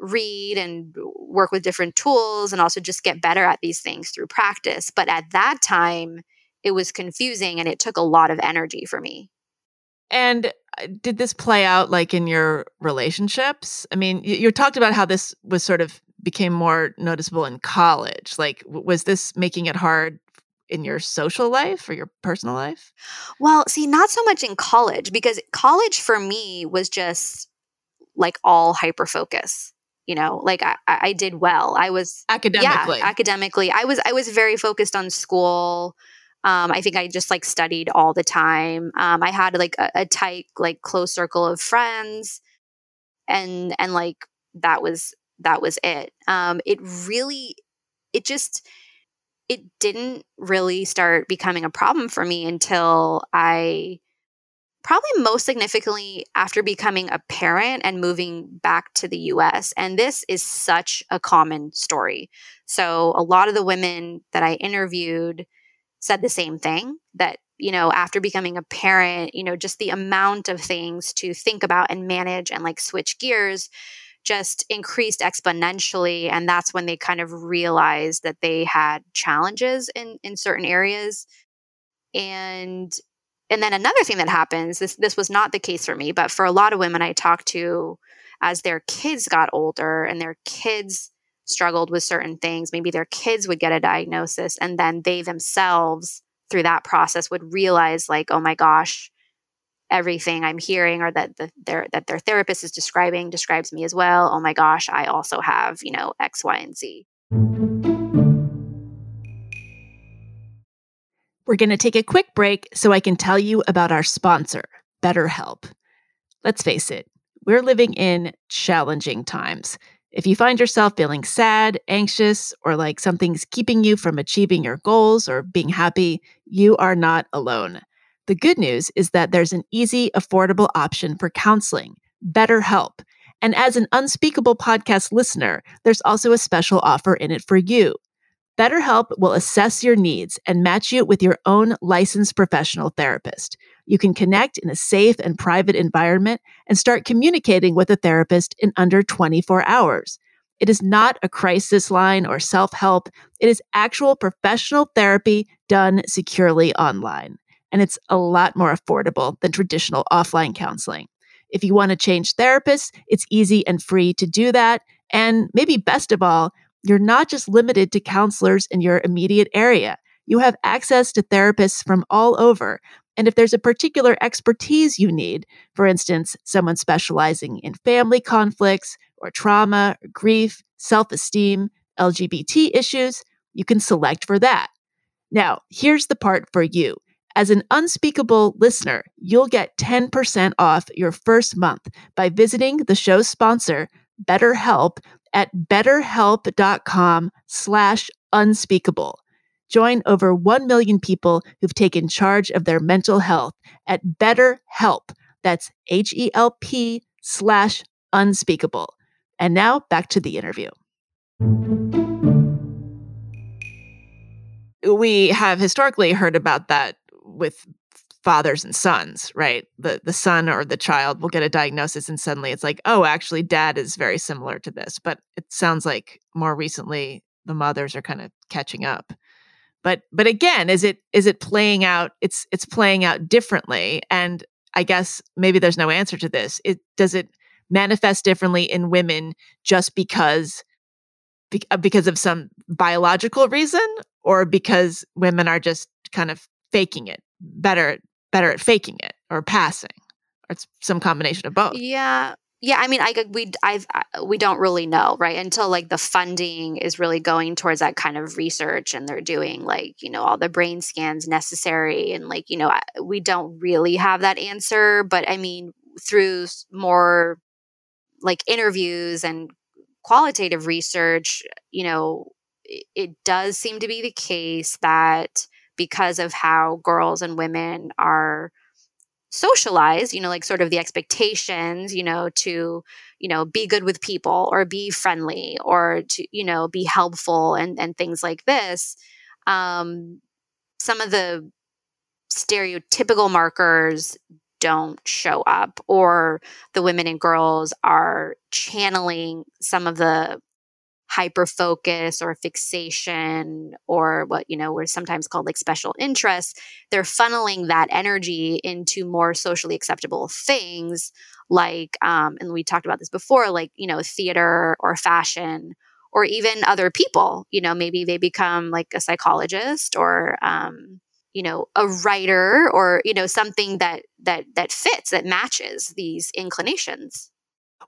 read and work with different tools and also just get better at these things through practice. But at that time, it was confusing and it took a lot of energy for me. And uh, did this play out like in your relationships? I mean, you, you talked about how this was sort of became more noticeable in college. Like, was this making it hard in your social life or your personal life? Well, see, not so much in college because college for me was just like all hyper focus you know like I, I did well i was academically yeah, academically i was i was very focused on school um, i think i just like studied all the time um, i had like a, a, tight like close circle of friends and and like that was that was it um, it really it just it didn't really start becoming a problem for me until i probably most significantly after becoming a parent and moving back to the US. And this is such a common story. So, a lot of the women that I interviewed said the same thing that, you know, after becoming a parent, you know, just the amount of things to think about and manage and like switch gears just increased exponentially and that's when they kind of realized that they had challenges in in certain areas. And and then another thing that happens this this was not the case for me but for a lot of women i talked to as their kids got older and their kids struggled with certain things maybe their kids would get a diagnosis and then they themselves through that process would realize like oh my gosh everything i'm hearing or that the, their that their therapist is describing describes me as well oh my gosh i also have you know x y and z We're going to take a quick break so I can tell you about our sponsor, BetterHelp. Let's face it, we're living in challenging times. If you find yourself feeling sad, anxious, or like something's keeping you from achieving your goals or being happy, you are not alone. The good news is that there's an easy, affordable option for counseling, BetterHelp. And as an unspeakable podcast listener, there's also a special offer in it for you. BetterHelp will assess your needs and match you with your own licensed professional therapist. You can connect in a safe and private environment and start communicating with a therapist in under 24 hours. It is not a crisis line or self help. It is actual professional therapy done securely online. And it's a lot more affordable than traditional offline counseling. If you want to change therapists, it's easy and free to do that. And maybe best of all, you're not just limited to counselors in your immediate area. You have access to therapists from all over. And if there's a particular expertise you need, for instance, someone specializing in family conflicts or trauma, or grief, self esteem, LGBT issues, you can select for that. Now, here's the part for you. As an unspeakable listener, you'll get 10% off your first month by visiting the show's sponsor, BetterHelp, at betterhelp.com slash unspeakable. Join over 1 million people who've taken charge of their mental health at BetterHelp. That's H E L P slash unspeakable. And now back to the interview. We have historically heard about that with fathers and sons, right? The the son or the child will get a diagnosis and suddenly it's like, oh, actually dad is very similar to this. But it sounds like more recently the mothers are kind of catching up. But but again, is it is it playing out it's it's playing out differently? And I guess maybe there's no answer to this. It does it manifest differently in women just because uh, because of some biological reason? Or because women are just kind of faking it better better at faking it or passing? Or it's some combination of both. Yeah yeah i mean i we i've we don't really know right until like the funding is really going towards that kind of research and they're doing like you know all the brain scans necessary and like you know we don't really have that answer but i mean through more like interviews and qualitative research you know it, it does seem to be the case that because of how girls and women are socialized, you know, like sort of the expectations, you know, to, you know, be good with people or be friendly or to, you know, be helpful and, and things like this. Um, some of the stereotypical markers don't show up or the women and girls are channeling some of the hyper focus or fixation or what you know we're sometimes called like special interests they're funneling that energy into more socially acceptable things like um, and we talked about this before like you know theater or fashion or even other people you know maybe they become like a psychologist or um, you know a writer or you know something that that that fits that matches these inclinations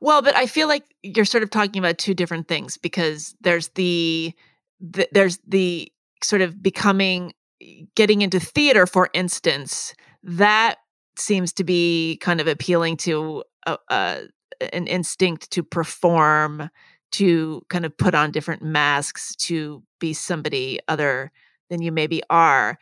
well but i feel like you're sort of talking about two different things because there's the, the there's the sort of becoming eh, getting into theater for instance that seems to be kind of appealing to a, a, an instinct to perform to kind of put on different masks to be somebody other than you maybe are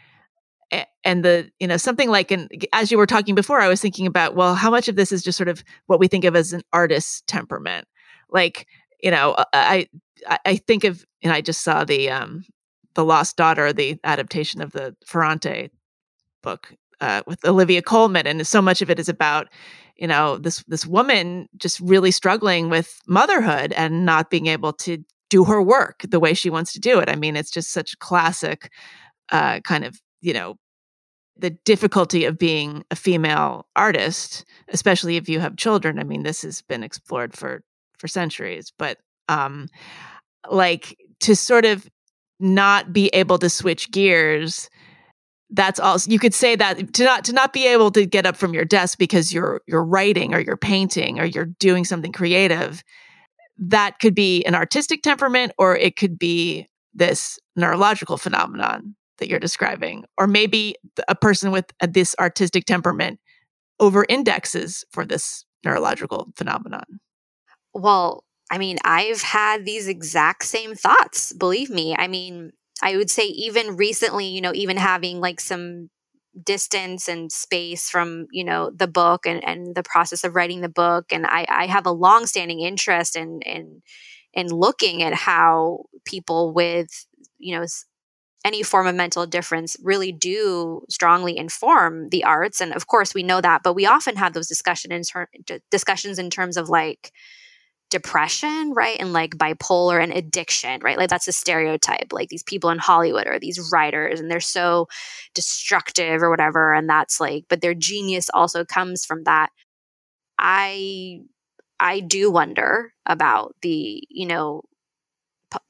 and the you know something like and as you were talking before i was thinking about well how much of this is just sort of what we think of as an artist's temperament? Like you know uh, i i think of and i just saw the um the lost daughter the adaptation of the ferrante book uh, with olivia colman and so much of it is about you know this this woman just really struggling with motherhood and not being able to do her work the way she wants to do it. I mean it's just such classic uh, kind of you know the difficulty of being a female artist, especially if you have children. I mean, this has been explored for for centuries, but um, like to sort of not be able to switch gears that's also you could say that to not to not be able to get up from your desk because you're you're writing or you're painting or you're doing something creative that could be an artistic temperament or it could be this neurological phenomenon that you're describing or maybe a person with a, this artistic temperament over indexes for this neurological phenomenon? Well i mean i've had these exact same thoughts believe me. I mean i would say even recently you know even having like some distance and space from you know the book and, and the process of writing the book and i, I have a long-standing interest in in in looking at how people with you know any form of mental difference really do strongly inform the arts. And of course we know that but we often have those discussion in ter- discussions in terms of like depression right? And like bipolar and addiction right? Like that's a stereotype. Like these people in hollywood are these writers and they're so destructive or whatever and that's like but their genius also comes from that. I i do wonder about the you know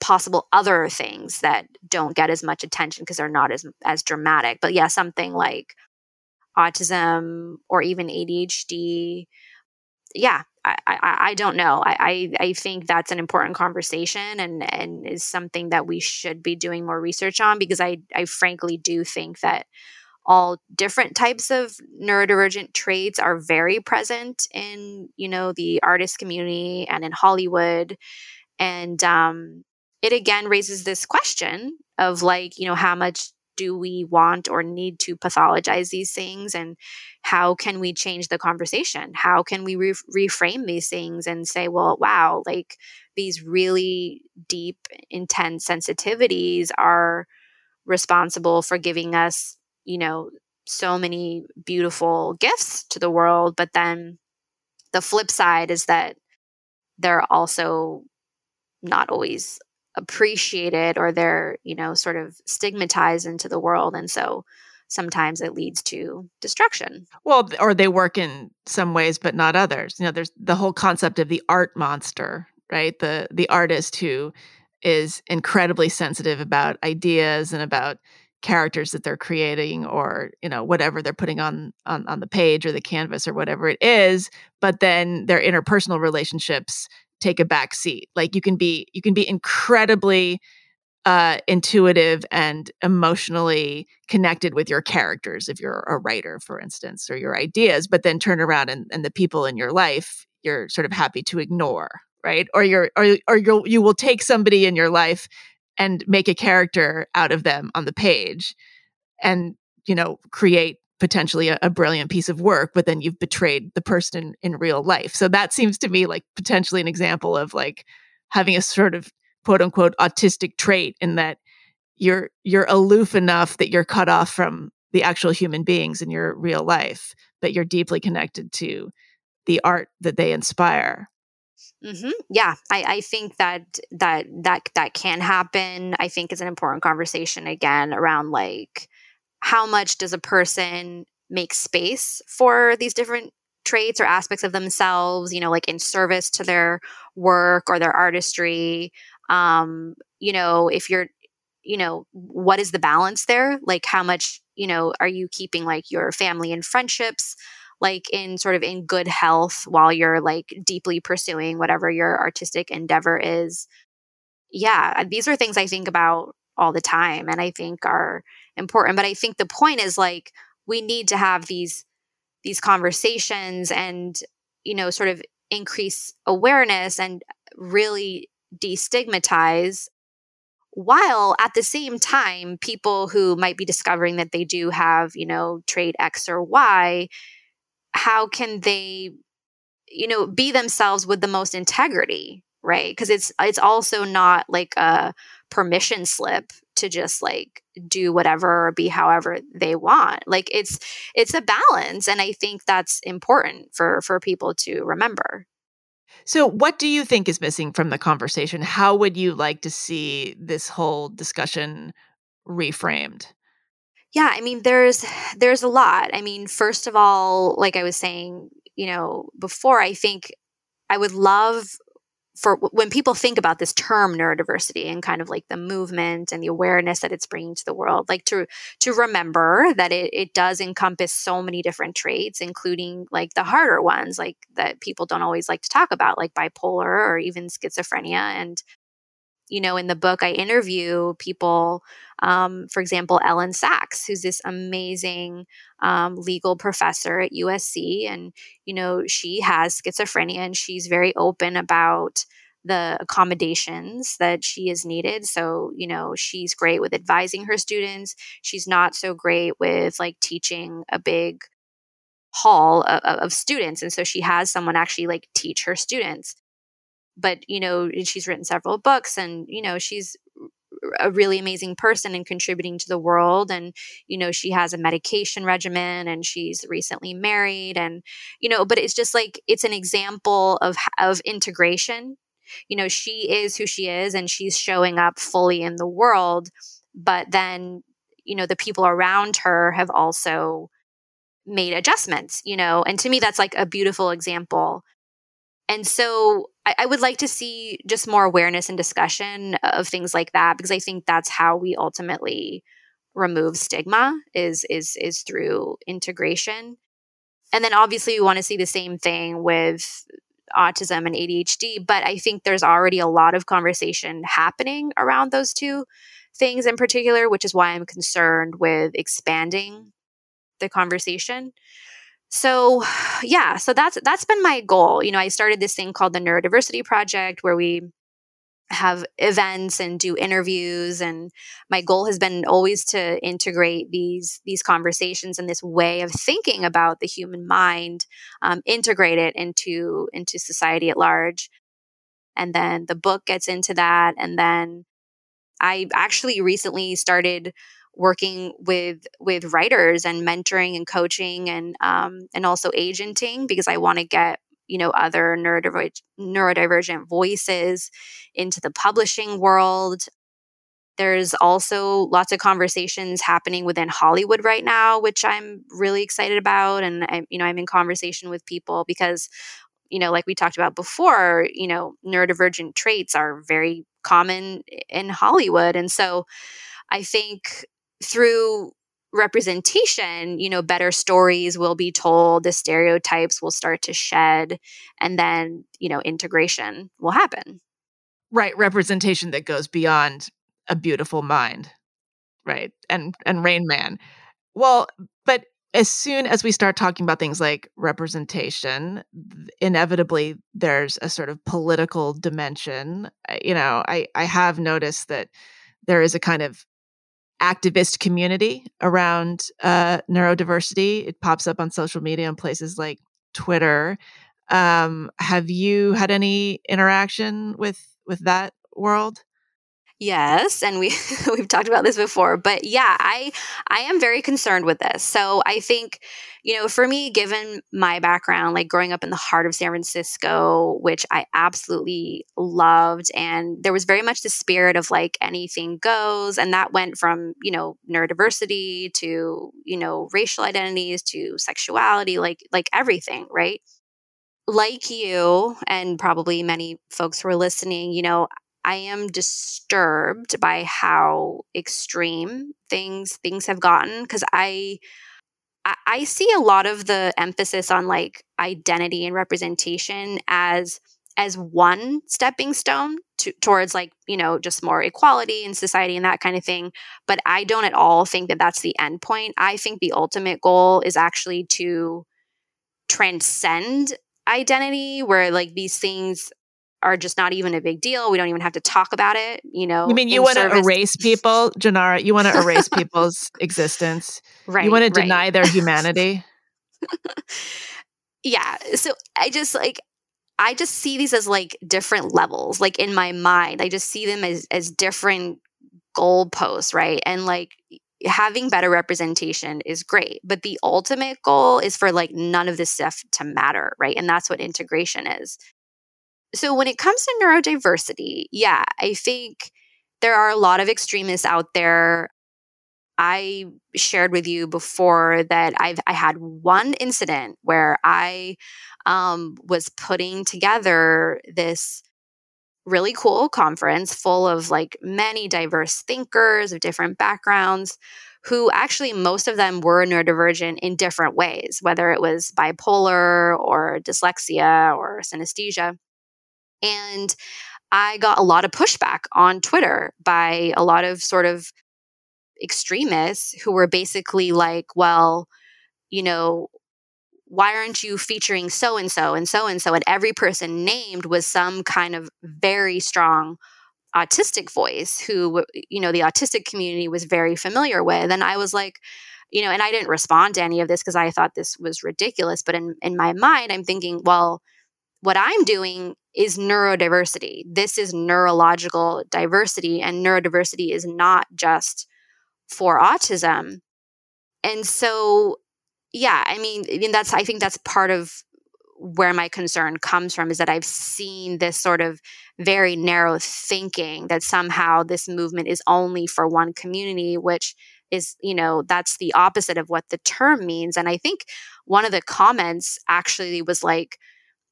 possible other things that don't get as much attention because they're not as as dramatic. But yeah, something like autism or even ADHD. Yeah, I, I, I don't know. I, I, I think that's an important conversation and, and is something that we should be doing more research on because I, I frankly do think that all different types of neurodivergent traits are very present in you know the artist community and in hollywood and um, it again raises this question of like, you know, how much do we want or need to pathologize these things and how can we change the conversation? How can we re- reframe these things and say well wow like these really deep intense sensitivities are responsible for giving us you know so many beautiful gifts to the world but then the flip side is that they're also not always appreciated or they're you know sort of stigmatized into the world and so sometimes it leads to destruction. Well or they work in some ways but not others. You know there's the whole concept of the art monster right? The the artist who is incredibly sensitive about ideas and about characters that they're creating or you know whatever they're putting on on on the page or the canvas or whatever it is but then their interpersonal relationships take a back seat. Like you can be you can be incredibly uh, intuitive and emotionally connected with your characters if you're a writer, for instance, or your ideas, but then turn around and, and the people in your life you're sort of happy to ignore, right? Or you're or or you'll you will take somebody in your life and make a character out of them on the page and, you know, create potentially a, a, brilliant piece of work, but then you've betrayed the person in, in real life. So that seems to me like potentially an example of like having a sort of quote unquote autistic trait in that you're you're aloof enough that you're cut off from the actual human beings in your real life, but you're deeply connected to the art that they inspire. Mm-hmm. Yeah, I, I think that that that that can happen. I think is an important conversation again around like how much does a person make space for these different traits or aspects of themselves, you know, like in service to their work or their artistry. Um, you know, if you're, you know, what is the balance there? Like how much, you know, are you keeping like your family and friendships like in sort of in good health while you're like deeply pursuing whatever your artistic endeavor is? Yeah, these are things I think about all the time and I think are important. But I think the point is like we need to have these these conversations and you know sort of increase awareness and really destigmatize while at the same time people who might be discovering that they do have you know trait x or y how can they you know be themselves with the most integrity right because it's it's also not like a permission slip to just like do whatever or be however they want. Like it's it's a balance and i think that's important for for people to remember. So what do you think is missing from the conversation? How would you like to see this whole discussion reframed? Yeah i mean there's there's a lot. I mean first of all like i was saying you know before i think i would love for when people think about this term neurodiversity and kind of like the movement and the awareness that it's bringing to the world like to to remember that it, it does encompass so many different traits including like the harder ones like that people don't always like to talk about like bipolar or even schizophrenia and you know, in the book, I interview people, um, for example, Elyn Saks, who's this amazing um, legal professor at USC. And, you know, she has schizophrenia and she's very open about the accommodations that she is needed. So, you know, she's great with advising her students. She's not so great with like teaching a big hall of, of students. And so she has someone actually like teach her students but you know she's written several books and you know she's a really amazing person and contributing to the world and you know she has a medication regimen and she's recently married and you know but it's just like it's an example of of integration. You know she is who she is and she's showing up fully in the world but then you know the people around her have also made adjustments you know and to me that's like a beautiful example. And so I, I, would like to see just more awareness and discussion of things like that because I think that's how we ultimately remove stigma is is is through integration. And then obviously we want to see the same thing with autism and ADHD, but I think there's already a lot of conversation happening around those two things in particular, which is why I'm concerned with expanding the conversation so yeah so that's that's been my goal. You know i started this thing called the neurodiversity project where we have events and do interviews and my goal has been always to integrate these these conversations and this way of thinking about the human mind um, integrate it into into society at large. And then the book gets into that and then i actually recently started working with with writers and mentoring and coaching and um, and also agenting because I want to get you know other neurodiver- neurodivergent voices into the publishing world. There's also lots of conversations happening within Hollywood right now, which I'm really excited about. And I, you know, I'm in conversation with people because, you know, like we talked about before, you know, neurodivergent traits are very common in Hollywood, and so I think through representation, you know, better stories will be told, the stereotypes will start to shed, and then, you know, integration will happen. Right. Representation that goes beyond a beautiful mind. Right. And and Rain Man. Well, but as soon as we start talking about things like representation, inevitably there's a sort of political dimension. You know, I, I have noticed that there is a kind of activist community around uh, neurodiversity. It pops up on social media on places like Twitter. Um, have you had any interaction with with that world? Yes, and we <laughs> we've talked about this before, but yeah, I I am very concerned with this. So I think, you know, for me given my background like growing up in the heart of San Francisco, which I absolutely loved and there was very much the spirit of like anything goes and that went from, you know, neurodiversity to, you know, racial identities to sexuality, like like everything, right? like you and probably many folks who are listening, you know, I am disturbed by how extreme things things have gotten because I I see a lot of the emphasis on like identity and representation as as one stepping stone to, towards like you know just more equality in society and that kind of thing but i don't at all think that that's the end point. I think the ultimate goal is actually to transcend identity where like these things are just not even a big deal. We don't even have to talk about it. You know, you mean you want to erase <laughs> people, Jenara? You want to erase people's <laughs> existence, right? You want to deny their humanity. <laughs> yeah. So I just like I just see these as like different levels. Like in my mind, I just see them as as different goalposts, right? And like having better representation is great, but the ultimate goal is for like none of this stuff to matter, right? And that's what integration is. So when it comes to neurodiversity, yeah, I think there are a lot of extremists out there. I shared with you before that I've I had one incident where I um, was putting together this really cool conference full of like many diverse thinkers of different backgrounds who actually most of them were neurodivergent in different ways, whether it was bipolar or dyslexia or synesthesia. And I got a lot of pushback on Twitter by a lot of sort of extremists who were basically like, well, you know, why aren't you featuring so and so and so and so? And every person named was some kind of very strong autistic voice who, you know, the autistic community was very familiar with. And I was like, you know, and I didn't respond to any of this because I thought this was ridiculous. But in, in my mind, I'm thinking, well, what I'm doing is neurodiversity. This is neurological diversity, and neurodiversity is not just for autism. And so, yeah, I mean, I mean that's I think that's part of where my concern comes from is that I've seen this sort of very narrow thinking that somehow this movement is only for one community, which is, you know, that's the opposite of what the term means. And I think one of the comments actually was like,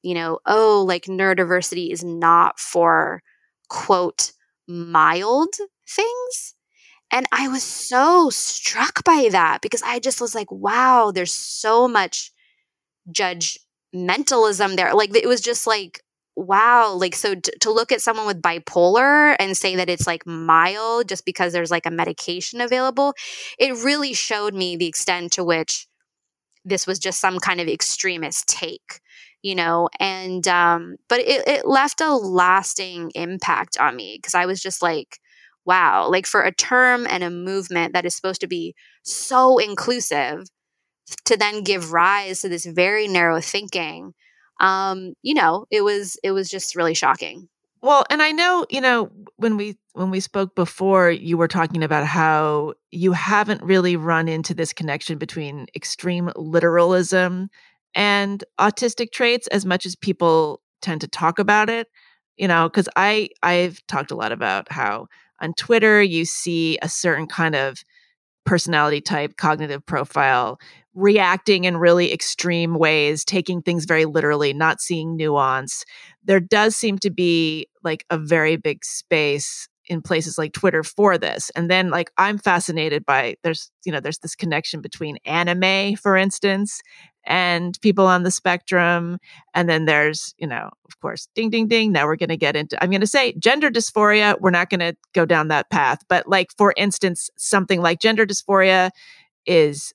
you know, oh, like neurodiversity is not for quote mild things. And I was so struck by that because I just was like, wow, there's so much judgmentalism there. Like it was just like, wow, like so t- to look at someone with bipolar and say that it's like mild just because there's like a medication available, it really showed me the extent to which this was just some kind of extremist take you know and um but it, it left a lasting impact on me because i was just like wow like for a term and a movement that is supposed to be so inclusive to then give rise to this very narrow thinking um you know it was it was just really shocking. Well and i know you know when we when we spoke before you were talking about how you haven't really run into this connection between extreme literalism and autistic traits as much as people tend to talk about it you know because i i've talked a lot about how on twitter you see a certain kind of personality type cognitive profile reacting in really extreme ways taking things very literally not seeing nuance. There does seem to be like a very big space in places like Twitter for this. And then like I'm fascinated by there's you know there's this connection between anime for instance and people on the spectrum and then there's you know of course ding ding ding now we're going to get into I'm going to say gender dysphoria we're not going to go down that path but like for instance something like gender dysphoria is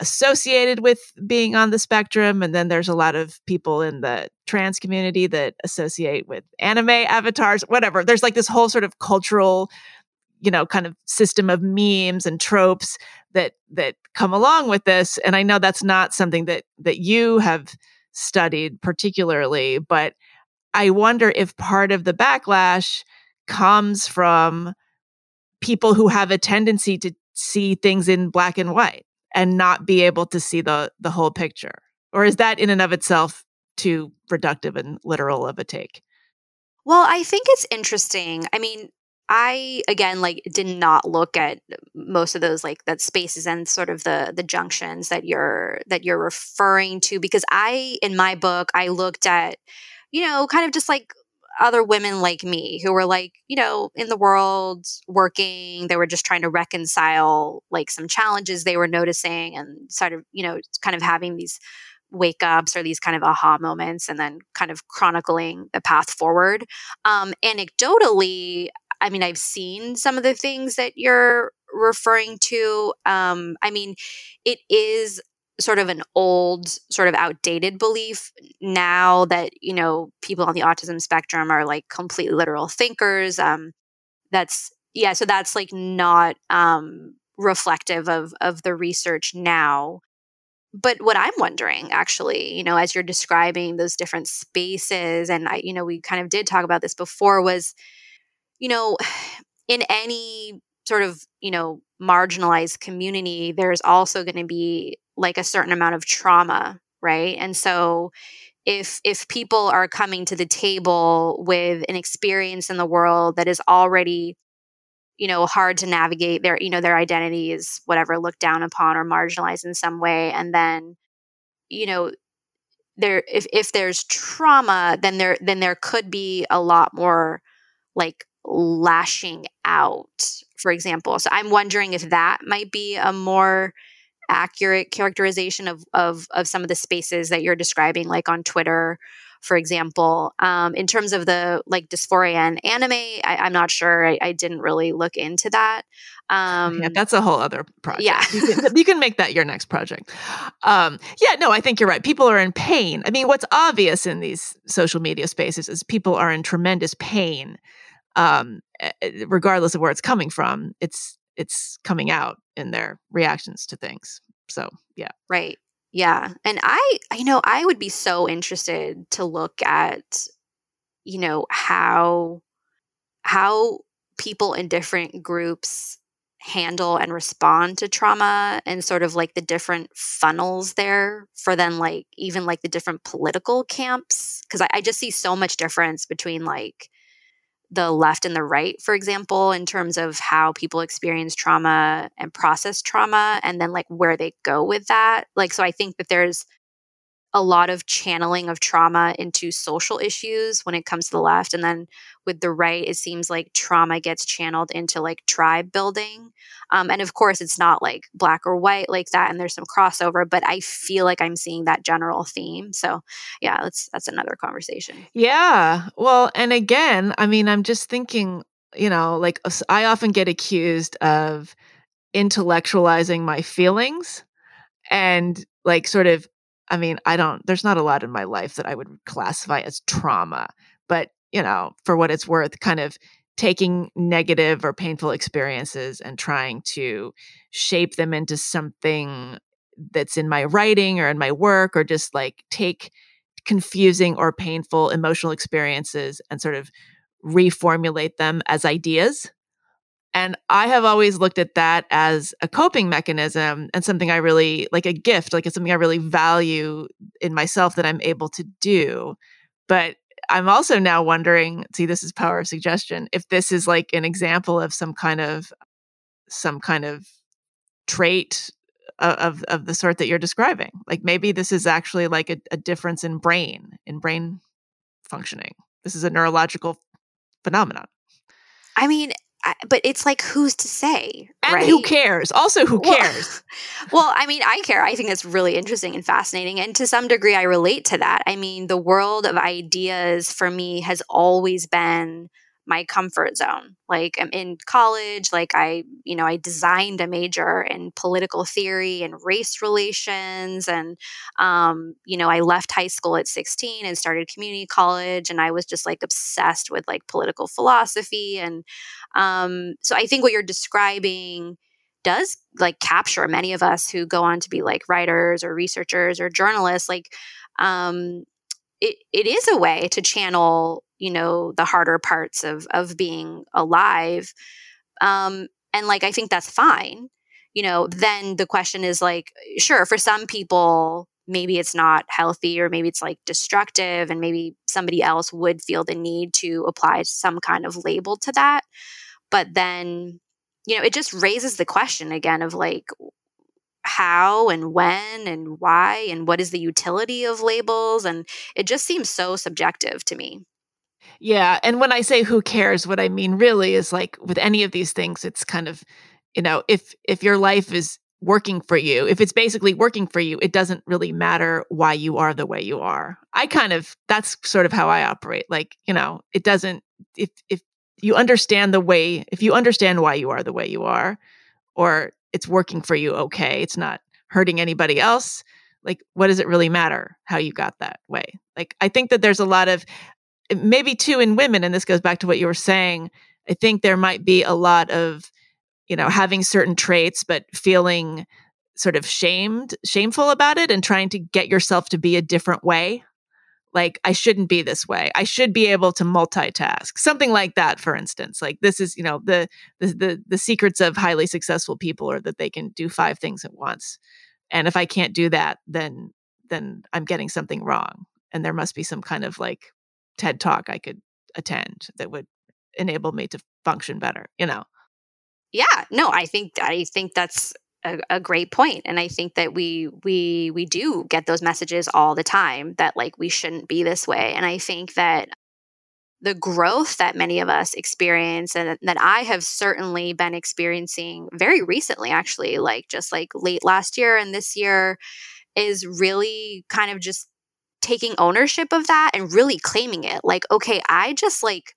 associated with being on the spectrum. And then there's a lot of people in the trans community that associate with anime avatars, whatever. There's like this whole sort of cultural, you know, kind of system of memes and tropes that that come along with this. And I know that's not something that that you have studied particularly, but I wonder if part of the backlash comes from people who have a tendency to see things in black and white and not be able to see the the whole picture or is that in and of itself too reductive and literal of a take? Well i think it's interesting i mean i again like did not look at most of those like that spaces and sort of the the junctions that you're that you're referring to because i in my book i looked at you know kind of just like other women like me who were like, you know, in the world working. They were just trying to reconcile like some challenges they were noticing and sort of, you know, kind of having these wake ups or these kind of aha moments and then kind of chronicling the path forward. Um, anecdotally, I mean, I've seen some of the things that you're referring to. Um, I mean, it is sort of an old sort of outdated belief now that you know people on the autism spectrum are like completely literal thinkers um that's yeah so that's like not um reflective of of the research now. But what i'm wondering actually you know as you're describing those different spaces and i you know we kind of did talk about this before was you know in any sort of you know marginalized community there's also going to be like a certain amount of trauma right? And so if if people are coming to the table with an experience in the world that is already you know hard to navigate their you know their identity is whatever looked down upon or marginalized in some way and then you know there if if there's trauma then there then there could be a lot more like lashing out for example. So i'm wondering if that might be a more accurate characterization of of of some of the spaces that you're describing, like on Twitter, for example. Um, in terms of the like dysphoria and anime, I, am not sure. I, I, didn't really look into that. Um, yeah, that's a whole other project. Yeah, you, can, you, can, make that your next project. Um, yeah, no, I think you're right. People are in pain. I mean, what's obvious in these social media spaces is people are in tremendous pain, um, regardless of where it's coming from. It's it's coming out in their reactions to things. So, yeah. Right. Yeah. And I, you know, I would be so interested to look at, you know, how, how people in different groups handle and respond to trauma and sort of like the different funnels there for then like even like the different political camps because I, I, just see so much difference between like the left and the right, for example, in terms of how people experience trauma and process trauma, and then like where they go with that. Like, so I think that there's a lot of channeling of trauma into social issues when it comes to the left. And then with the right, it seems like trauma gets channeled into like tribe building. Um, and of course, it's not like black or white like that, and there's some crossover, but I feel like I'm seeing that general theme. So, yeah, that's that's another conversation. Yeah. Well, and again, I mean, I'm just thinking, you know, like I often get accused of intellectualizing my feelings and like sort of I mean, I don't, there's not a lot in my life that I would classify as trauma, but, you know, for what it's worth, kind of taking negative or painful experiences and trying to shape them into something that's in my writing or in my work, or just like take confusing or painful emotional experiences and sort of reformulate them as ideas and I have always looked at that as a coping mechanism and something I really like a gift, like it's something I really value in myself that I'm able to do. But I'm also now wondering, see, this is power of suggestion, if this is like an example of some kind of some kind of trait of of the sort that you're describing. Like maybe this is actually like a, a difference in brain, in brain functioning. This is a neurological phenomenon. I mean, but it's like who's to say and right? who cares? Also who cares? well, <laughs> well i mean i care. I think that's really interesting and fascinating and to some degree i relate to that. I mean the world of ideas for me has always been my comfort zone. Like I'm in college, like I, you know, I designed a major in political theory and race relations. And, um, you know, I left high school at 16 and started community college. And I was just like obsessed with like political philosophy. And um, so I think what you're describing does like capture many of us who go on to be like writers or researchers or journalists. Like, um, it, it is a way to channel you know the harder parts of of being alive um and like i think that's fine you know then the question is like sure for some people maybe it's not healthy or maybe it's like destructive and maybe somebody else would feel the need to apply some kind of label to that but then you know it just raises the question again of like how and when and why and what is the utility of labels and it just seems so subjective to me yeah. And when I say who cares, what I mean really is like with any of these things, it's kind of, you know, if if your life is working for you, if it's basically working for you, it doesn't really matter why you are the way you are. I kind of that's sort of how I operate. Like, you know, it doesn't if if you understand the way if you understand why you are the way you are, or it's working for you okay, it's not hurting anybody else, like what does it really matter how you got that way? Like I think that there's a lot of maybe too in women and this goes back to what you were saying i think there might be a lot of you know having certain traits but feeling sort of shamed shameful about it and trying to get yourself to be a different way. Like i shouldn't be this way. I should be able to multitask. Something like that for instance. Like this is you know the the the, the secrets of highly successful people are that they can do five things at once. And if i can't do that then then i'm getting something wrong. And there must be some kind of like TED talk I could attend that would enable me to function better, you know. Yeah, no, I think I think that's a, a, great point and i think that we we we do get those messages all the time that like we shouldn't be this way and i think that the growth that many of us experience and that i have certainly been experiencing very recently actually like just like late last year and this year is really kind of just taking ownership of that and really claiming it. Like okay i just like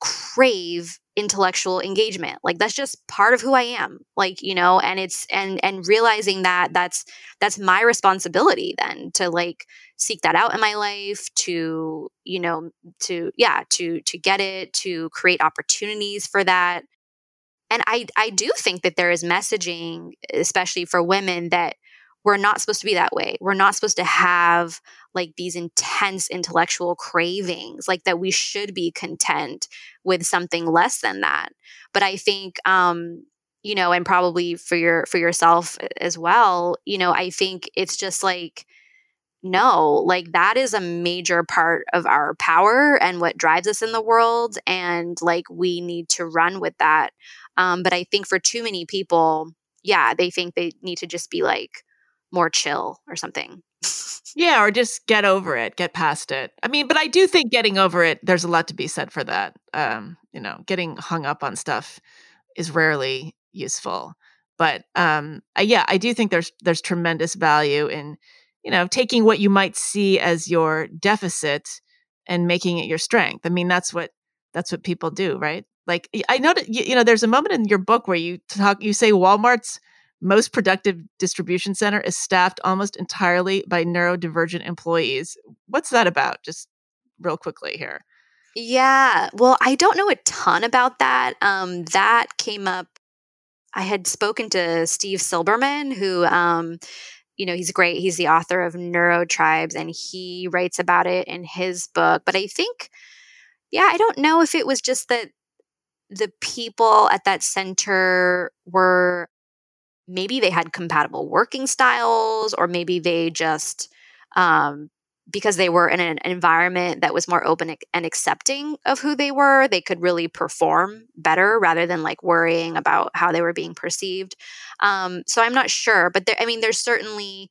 crave intellectual engagement. Like that's just part of who i am like you know and it's and and realizing that that's that's my responsibility then to like seek that out in my life to you know to yeah to to get it to create opportunities for that. And i i do think that there is messaging especially for women that we're not supposed to be that way. We're not supposed to have like these intense intellectual cravings, like that we should be content with something less than that. But I think, um, you know, and probably for your for yourself as well, you know, I think it's just like no, like that is a major part of our power and what drives us in the world. And like we need to run with that. Um, but I think for too many people, yeah, they think they need to just be like more chill or something. yeah, or just get over it, get past it. I mean, but I do think getting over it, there's a lot to be said for that. Um, you know, getting hung up on stuff is rarely useful. But um, uh, yeah, I do think there's there's tremendous value in, you know, taking what you might see as your deficit and making it your strength. I mean, that's what that's what people do, right? Like I know that you, you know, there's a moment in your book where you talk, you say Walmart's most productive distribution center is staffed almost entirely by neurodivergent employees. What's that about? Just real quickly here. Yeah. Well, I don't know a ton about that. Um, that came up. I had spoken to Steve Silberman, who, um, you know, he's great. He's the author of Neurotribes, and he writes about it in his book. But I think, yeah, I don't know if it was just that the people at that center were maybe they had compatible working styles or maybe they just um, because they were in an environment that was more open and accepting of who they were they could really perform better rather than like worrying about how they were being perceived. Um, so i'm not sure but there, i mean there's certainly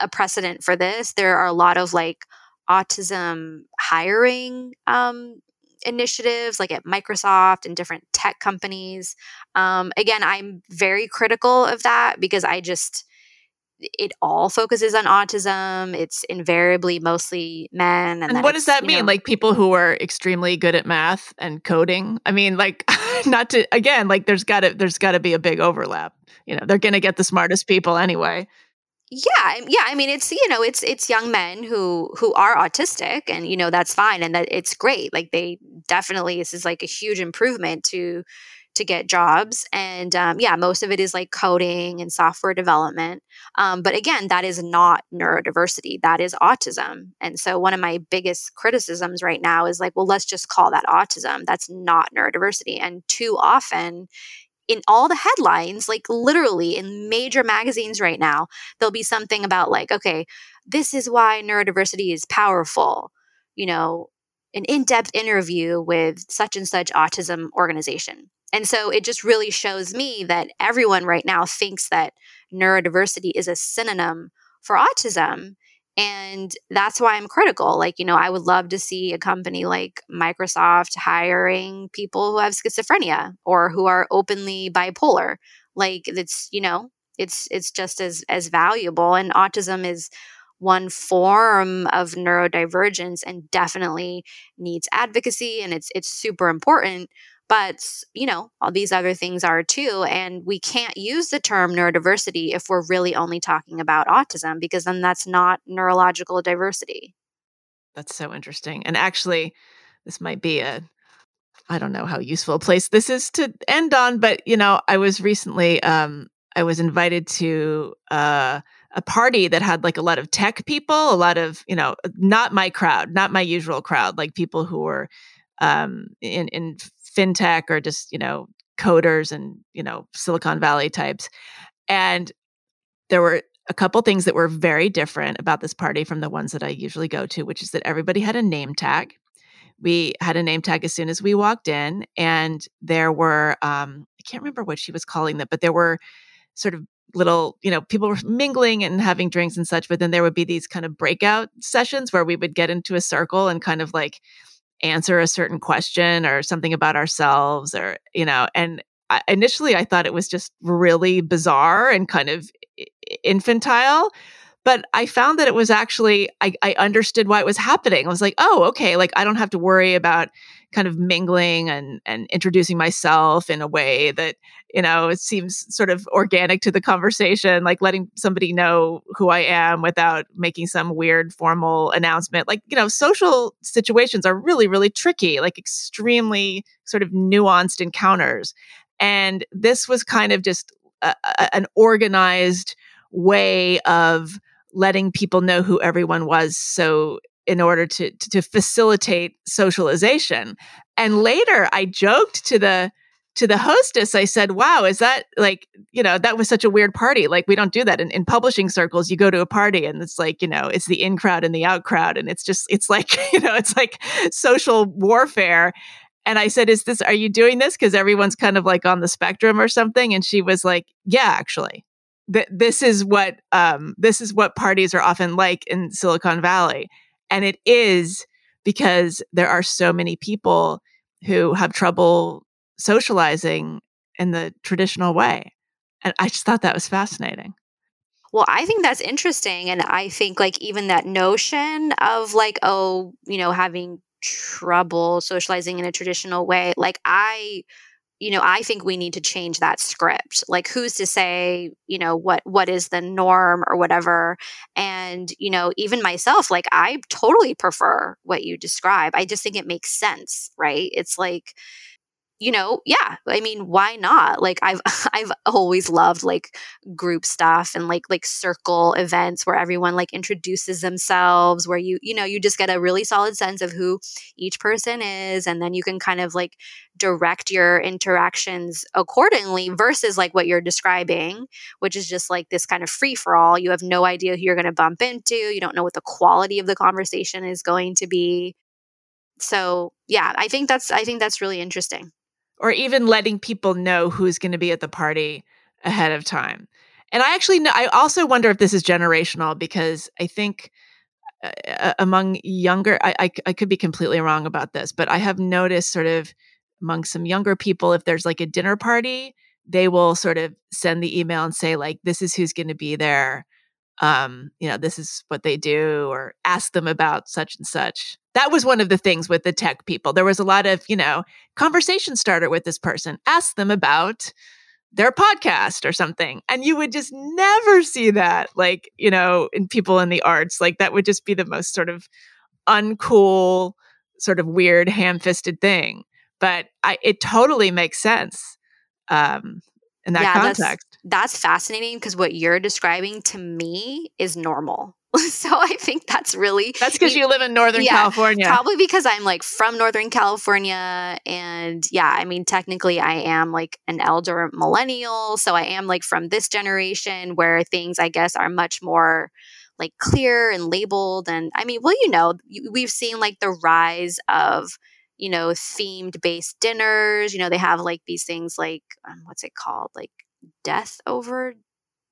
a precedent for this. There are a lot of like autism hiring um, initiatives like at Microsoft and different tech companies. Um, again, I'm very critical of that because I just, it all focuses on autism. It's invariably mostly men. And, and what does that mean? Know, like people who are extremely good at math and coding? I mean, like <laughs> not to again, like there's gotta there's gotta be a big overlap. You know, they're gonna get the smartest people anyway. Yeah, yeah. I mean, it's you know, it's it's young men who who are autistic, and you know that's fine, and that it's great. Like they definitely, this is like a huge improvement to to get jobs. And um, yeah, most of it is like coding and software development. Um, but again, that is not neurodiversity, that is autism. And so one of my biggest criticisms right now is like, well, let's just call that autism. That's not neurodiversity. And too often, in all the headlines, like literally in major magazines right now, there'll be something about like, okay, this is why neurodiversity is powerful. You know, an in depth interview with such and such autism organization. And so it just really shows me that everyone right now thinks that neurodiversity is a synonym for autism. And that's why I'm critical. Like, you know, I would love to see a company like Microsoft hiring people who have schizophrenia or who are openly bipolar. Like it's, you know, it's it's just as as valuable and autism is one form of neurodivergence and definitely needs advocacy and it's it's super important but, you know, all these other things are too. And we can't use the term neurodiversity if we're really only talking about autism, because then that's not neurological diversity. That's so interesting. And actually, this might be a I don't know how useful a place this is to end on, but you know, I was recently um I was invited to uh a party that had like a lot of tech people, a lot of, you know, not my crowd, not my usual crowd, like people who were um in in fintech or just, you know, coders and, you know, Silicon Valley types. And there were a couple things that were very different about this party from the ones that I usually go to, which is that everybody had a name tag. We had a name tag as soon as we walked in, and there were, um, I can't remember what she was calling them, but there were sort of little, you know, people were <laughs> mingling and having drinks and such, but then there would be these kind of breakout sessions where we would get into a circle and kind of like answer a certain question or something about ourselves or you know and I, initially i thought it was just really bizarre and kind of infantile but i found that it was actually I, I understood why it was happening. I was like oh okay like i don't have to worry about kind of mingling and and introducing myself in a way that you know it seems sort of organic to the conversation like letting somebody know who i am without making some weird formal announcement like you know social situations are really really tricky like extremely sort of nuanced encounters and this was kind of just a, a, an organized way of letting people know who everyone was so in order to, to facilitate socialization. And later I joked to the to the hostess, I said, wow, is that like, you know, that was such a weird party. Like, we don't do that in, in publishing circles. You go to a party and it's like, you know, it's the in crowd and the out crowd. And it's just, it's like, <laughs> you know, it's like social warfare. And I said, is this, are you doing this? Cause everyone's kind of like on the spectrum or something. And she was like, yeah, actually. Th- this is what um, this is what parties are often like in Silicon Valley. And it is because there are so many people who have trouble socializing in the traditional way. And I just thought that was fascinating. Well, I think that's interesting. And I think, like, even that notion of, like, oh, you know, having trouble socializing in a traditional way, like, I you know i think we need to change that script like who's to say you know what what is the norm or whatever and you know even myself like i totally prefer what you describe i just think it makes sense right it's like you know, yeah, I mean, why not? Like I've <laughs> I've always loved like group stuff and like like circle events where everyone like introduces themselves where you you know, you just get a really solid sense of who each person is and then you can kind of like direct your interactions accordingly versus like what you're describing, which is just like this kind of free for all. You have no idea who you're going to bump into, you don't know what the quality of the conversation is going to be. So, yeah, I think that's I think that's really interesting or even letting people know who's going to be at the party ahead of time. And I actually know, I also wonder if this is generational because I think uh, uh, among younger, I, I, I could be completely wrong about this, but I have noticed sort of among some younger people, if there's like a dinner party, they will sort of send the email and say like, this is who's going to be there. Um, you know, this is what they do, or ask them about such and such. That was one of the things with the tech people. There was a lot of, you know, conversation starter with this person. Ask them about their podcast or something. And you would just never see that, like, you know, in people in the arts. Like, that would just be the most sort of uncool, sort of weird, ham fisted thing. But I, it totally makes sense um, in that yeah, context. That's, fascinating because what you're describing to me is normal. <laughs> so I think that's really That's because you live in Northern yeah, California. Probably because I'm like from Northern California and yeah, I mean technically I am like an elder millennial, so I am like from this generation where things I guess are much more like clear and labeled and I mean, well you know, we've seen like the rise of you know themed based dinners, you know, they have like these things like um, what's it called? Like death over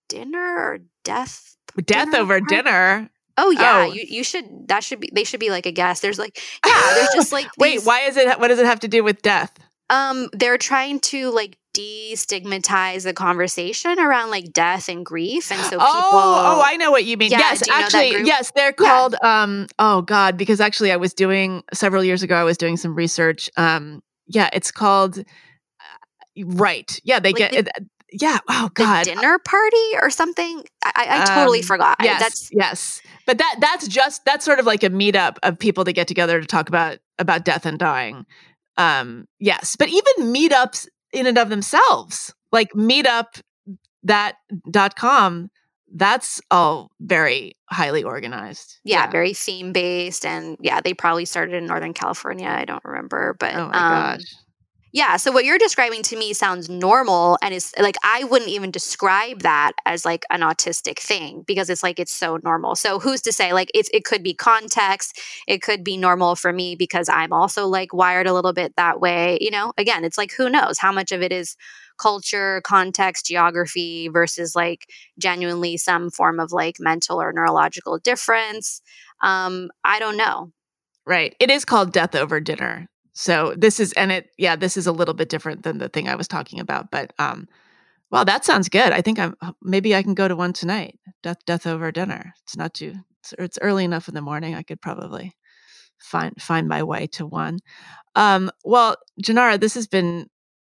dinner or death death dinner over dinner. Oh yeah, oh. you you should that should be they should be like a guest. There's like yeah, there's just like <gasps> these, wait, why is it? What does it have to do with death? Um, they're trying to like destigmatize the conversation around like death and grief, and so people. Oh, oh, I know what you mean. Yeah, yes, actually, yes, they're called. Yeah. Um, oh God, because actually, I was doing several years ago. I was doing some research. Um, yeah, it's called. Uh, right. Yeah, they like get. The, yeah. Oh God. The dinner party or something. I, I totally um, forgot. Yes. That's yes. But that that's just that's sort of like a meetup of people to get together to talk about about death and dying. Um, yes. But even meetups in and of themselves, like meetup that dot com, that's all very highly organized. Yeah, yeah. very theme based, and yeah, they probably started in Northern California. I don't remember, but oh my um, gosh, yeah. So what you're describing to me sounds normal and is like I wouldn't even describe that as like an autistic thing because it's like it's so normal. So who's to say like it's it could be context, it could be normal for me because I'm also like wired a little bit that way, you know? Again, it's like who knows how much of it is culture, context, geography versus like genuinely some form of like mental or neurological difference. Um I don't know. Right. It is called death over dinner. So this is and it yeah, this is a little bit different than the thing I was talking about, but um well, that sounds good. I think I'm uh, maybe I can go to one tonight. Death death over dinner. It's not too it's, it's early enough in the morning. I could probably find find my way to one. Um well, Jenara, this has been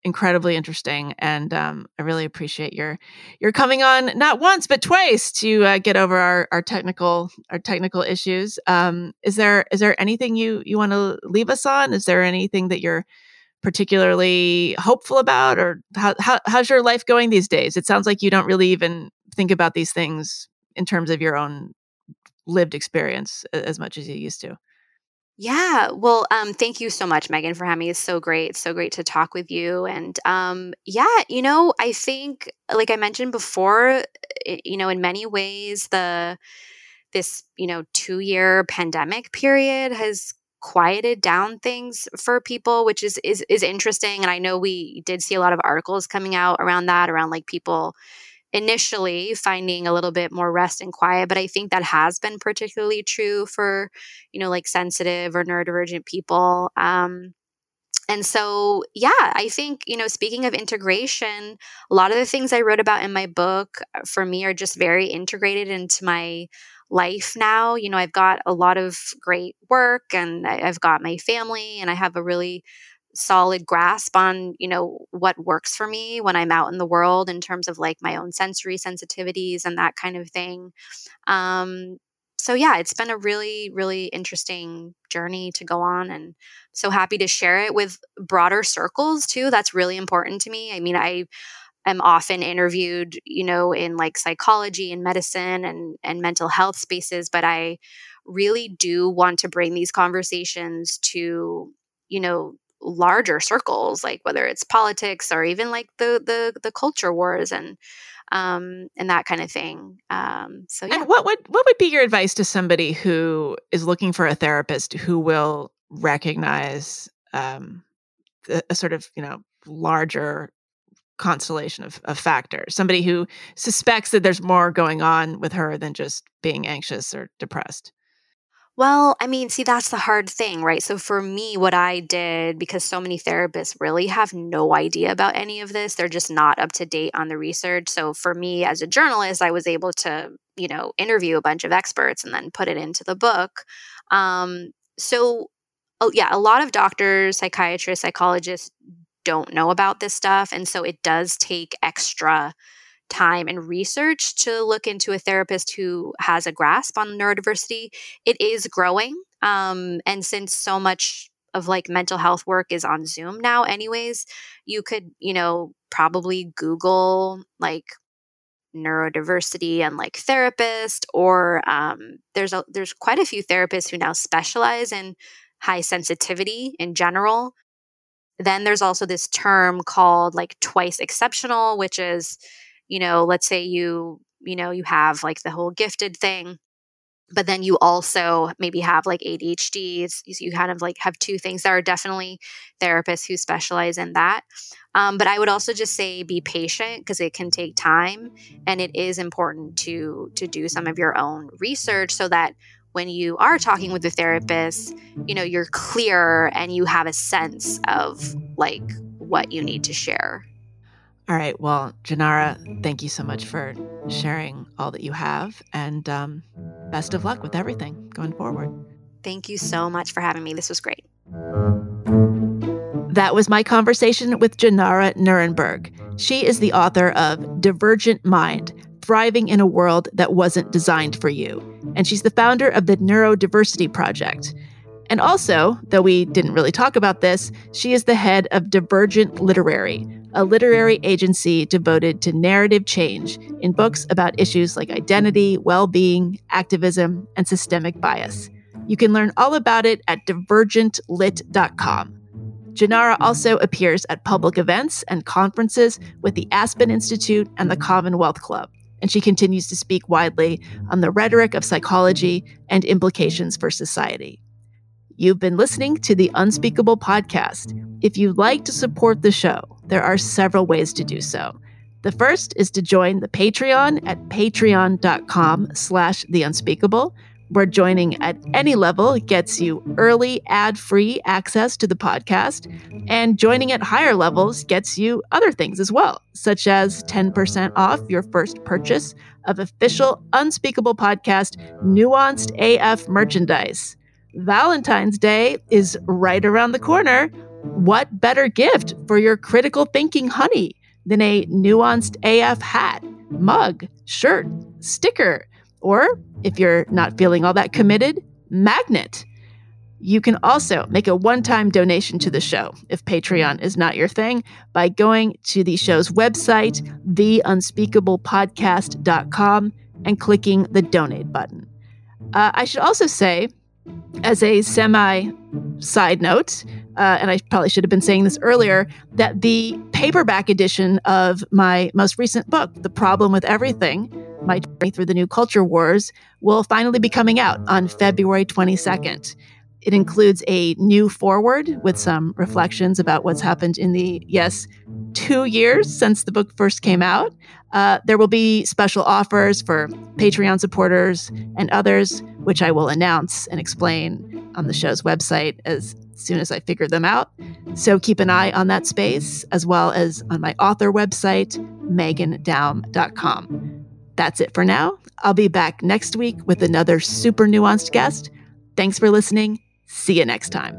incredibly interesting, and um, I really appreciate your your coming on not once but twice to uh, get over our, our technical our technical issues. Um, is there is there anything you you want to leave us on? Is there anything that you're particularly hopeful about, or how, how how's your life going these days? It sounds like you don't really even think about these things in terms of your own lived experience as much as you used to. Yeah. Well, um, thank you so much, Meghan, for having me. It's so great. It's so great to talk with you. And um, yeah, you know, I think, like I mentioned before, it, you know, in many ways, the this you know two year pandemic period has quieted down things for people which is, is is interesting and i know we did see a lot of articles coming out around that around like people initially finding a little bit more rest and quiet but i think that has been particularly true for you know like sensitive or neurodivergent people um, and so yeah i think you know speaking of integration a lot of the things i wrote about in my book uh, for me are just very integrated into my life now you know i've got a lot of great work and i've got my family and i have a really solid grasp on you know what works for me when i'm out in the world in terms of like my own sensory sensitivities and that kind of thing. Um, so yeah it's been a really really interesting journey to go on and so happy to share it with broader circles too that's really important to me. I mean i am often interviewed you know in like psychology and medicine and and mental health spaces but i really do want to bring these conversations to you know larger circles like whether it's politics or even like the the the culture wars and um and that kind of thing um so yeah. and what would what would be your advice to somebody who is looking for a therapist who will recognize um a, a sort of you know larger constellation of, of factors? Somebody who suspects that there's more going on with her than just being anxious or depressed well, I mean, see, that's the hard thing, right? So for me, what I did, because so many therapists really have no idea about any of this, they're just not up to date on the research. So for me as a journalist, I was able to you know, interview a bunch of experts and then put it into the book. Um, so, oh, yeah, a lot of doctors, psychiatrists, psychologists don't know about this stuff. And so it does take extra time and research to look into a therapist who has a grasp on neurodiversity. It is growing. Um, and since so much of like mental health work is on Zoom now, anyways, you could, you know, probably Google like neurodiversity and like therapist or um, there's a there's quite a few therapists who now specialize in high sensitivity in general then there's also this term called like twice exceptional which is you know let's say you you know you have like the whole gifted thing but then you also maybe have like ADHD. you kind of like have two things. There are definitely therapists who specialize in that. Um, but I would also just say be patient because it can take time, and it is important to to do some of your own research so that when you are talking with a therapist, you know you're clear and you have a sense of like what you need to share. All right. Well, Jenara, thank you so much for sharing all that you have, and um, best of luck with everything going forward. Thank you so much for having me. This was great. That was my conversation with Jenara Nerenberg. She is the author of Divergent Mind Thriving in a World That Wasn't Designed for You. And she's the founder of the Neurodiversity Project. And also, though we didn't really talk about this, she is the head of Divergent Literary, a literary agency devoted to narrative change in books about issues like identity, well being, activism, and systemic bias. You can learn all about it at divergentlit.com. Jenara also appears at public events and conferences with the Aspen Institute and the Commonwealth Club, and she continues to speak widely on the rhetoric of psychology and implications for society. You've been listening to the Unspeakable podcast. If you'd like to support the show, there are several ways to do so. The first is to join the Patreon at patreon.com slash the unspeakable, where joining at any level gets you early ad-free access to the podcast, and joining at higher levels gets you other things as well, such as 10% off your first purchase of official Unspeakable Podcast Nuanced AF merchandise. Valentine's Day is right around the corner. What better gift for your critical thinking honey than a nuanced AF hat, mug, shirt, sticker, or if you're not feeling all that committed, magnet? You can also make a one time donation to the show if Patreon is not your thing by going to the show's website, theunspeakablepodcast.com, and clicking the donate button. Uh, I should also say as a semi side note, uh, and I probably should have been saying this earlier, that the paperback edition of my most recent book, The Problem with Everything, My Journey Through the New Culture Wars, will finally be coming out on February 22nd. It includes a new foreword with some reflections about what's happened in the, yes, two years since the book first came out. Uh, there will be special offers for Patreon supporters and others, which I will announce and explain on the show's website as soon as I figure them out. So keep an eye on that space, as well as on my author website, meghandaum.com. That's it for now. I'll be back next week with another super nuanced guest. Thanks for listening. See you next time.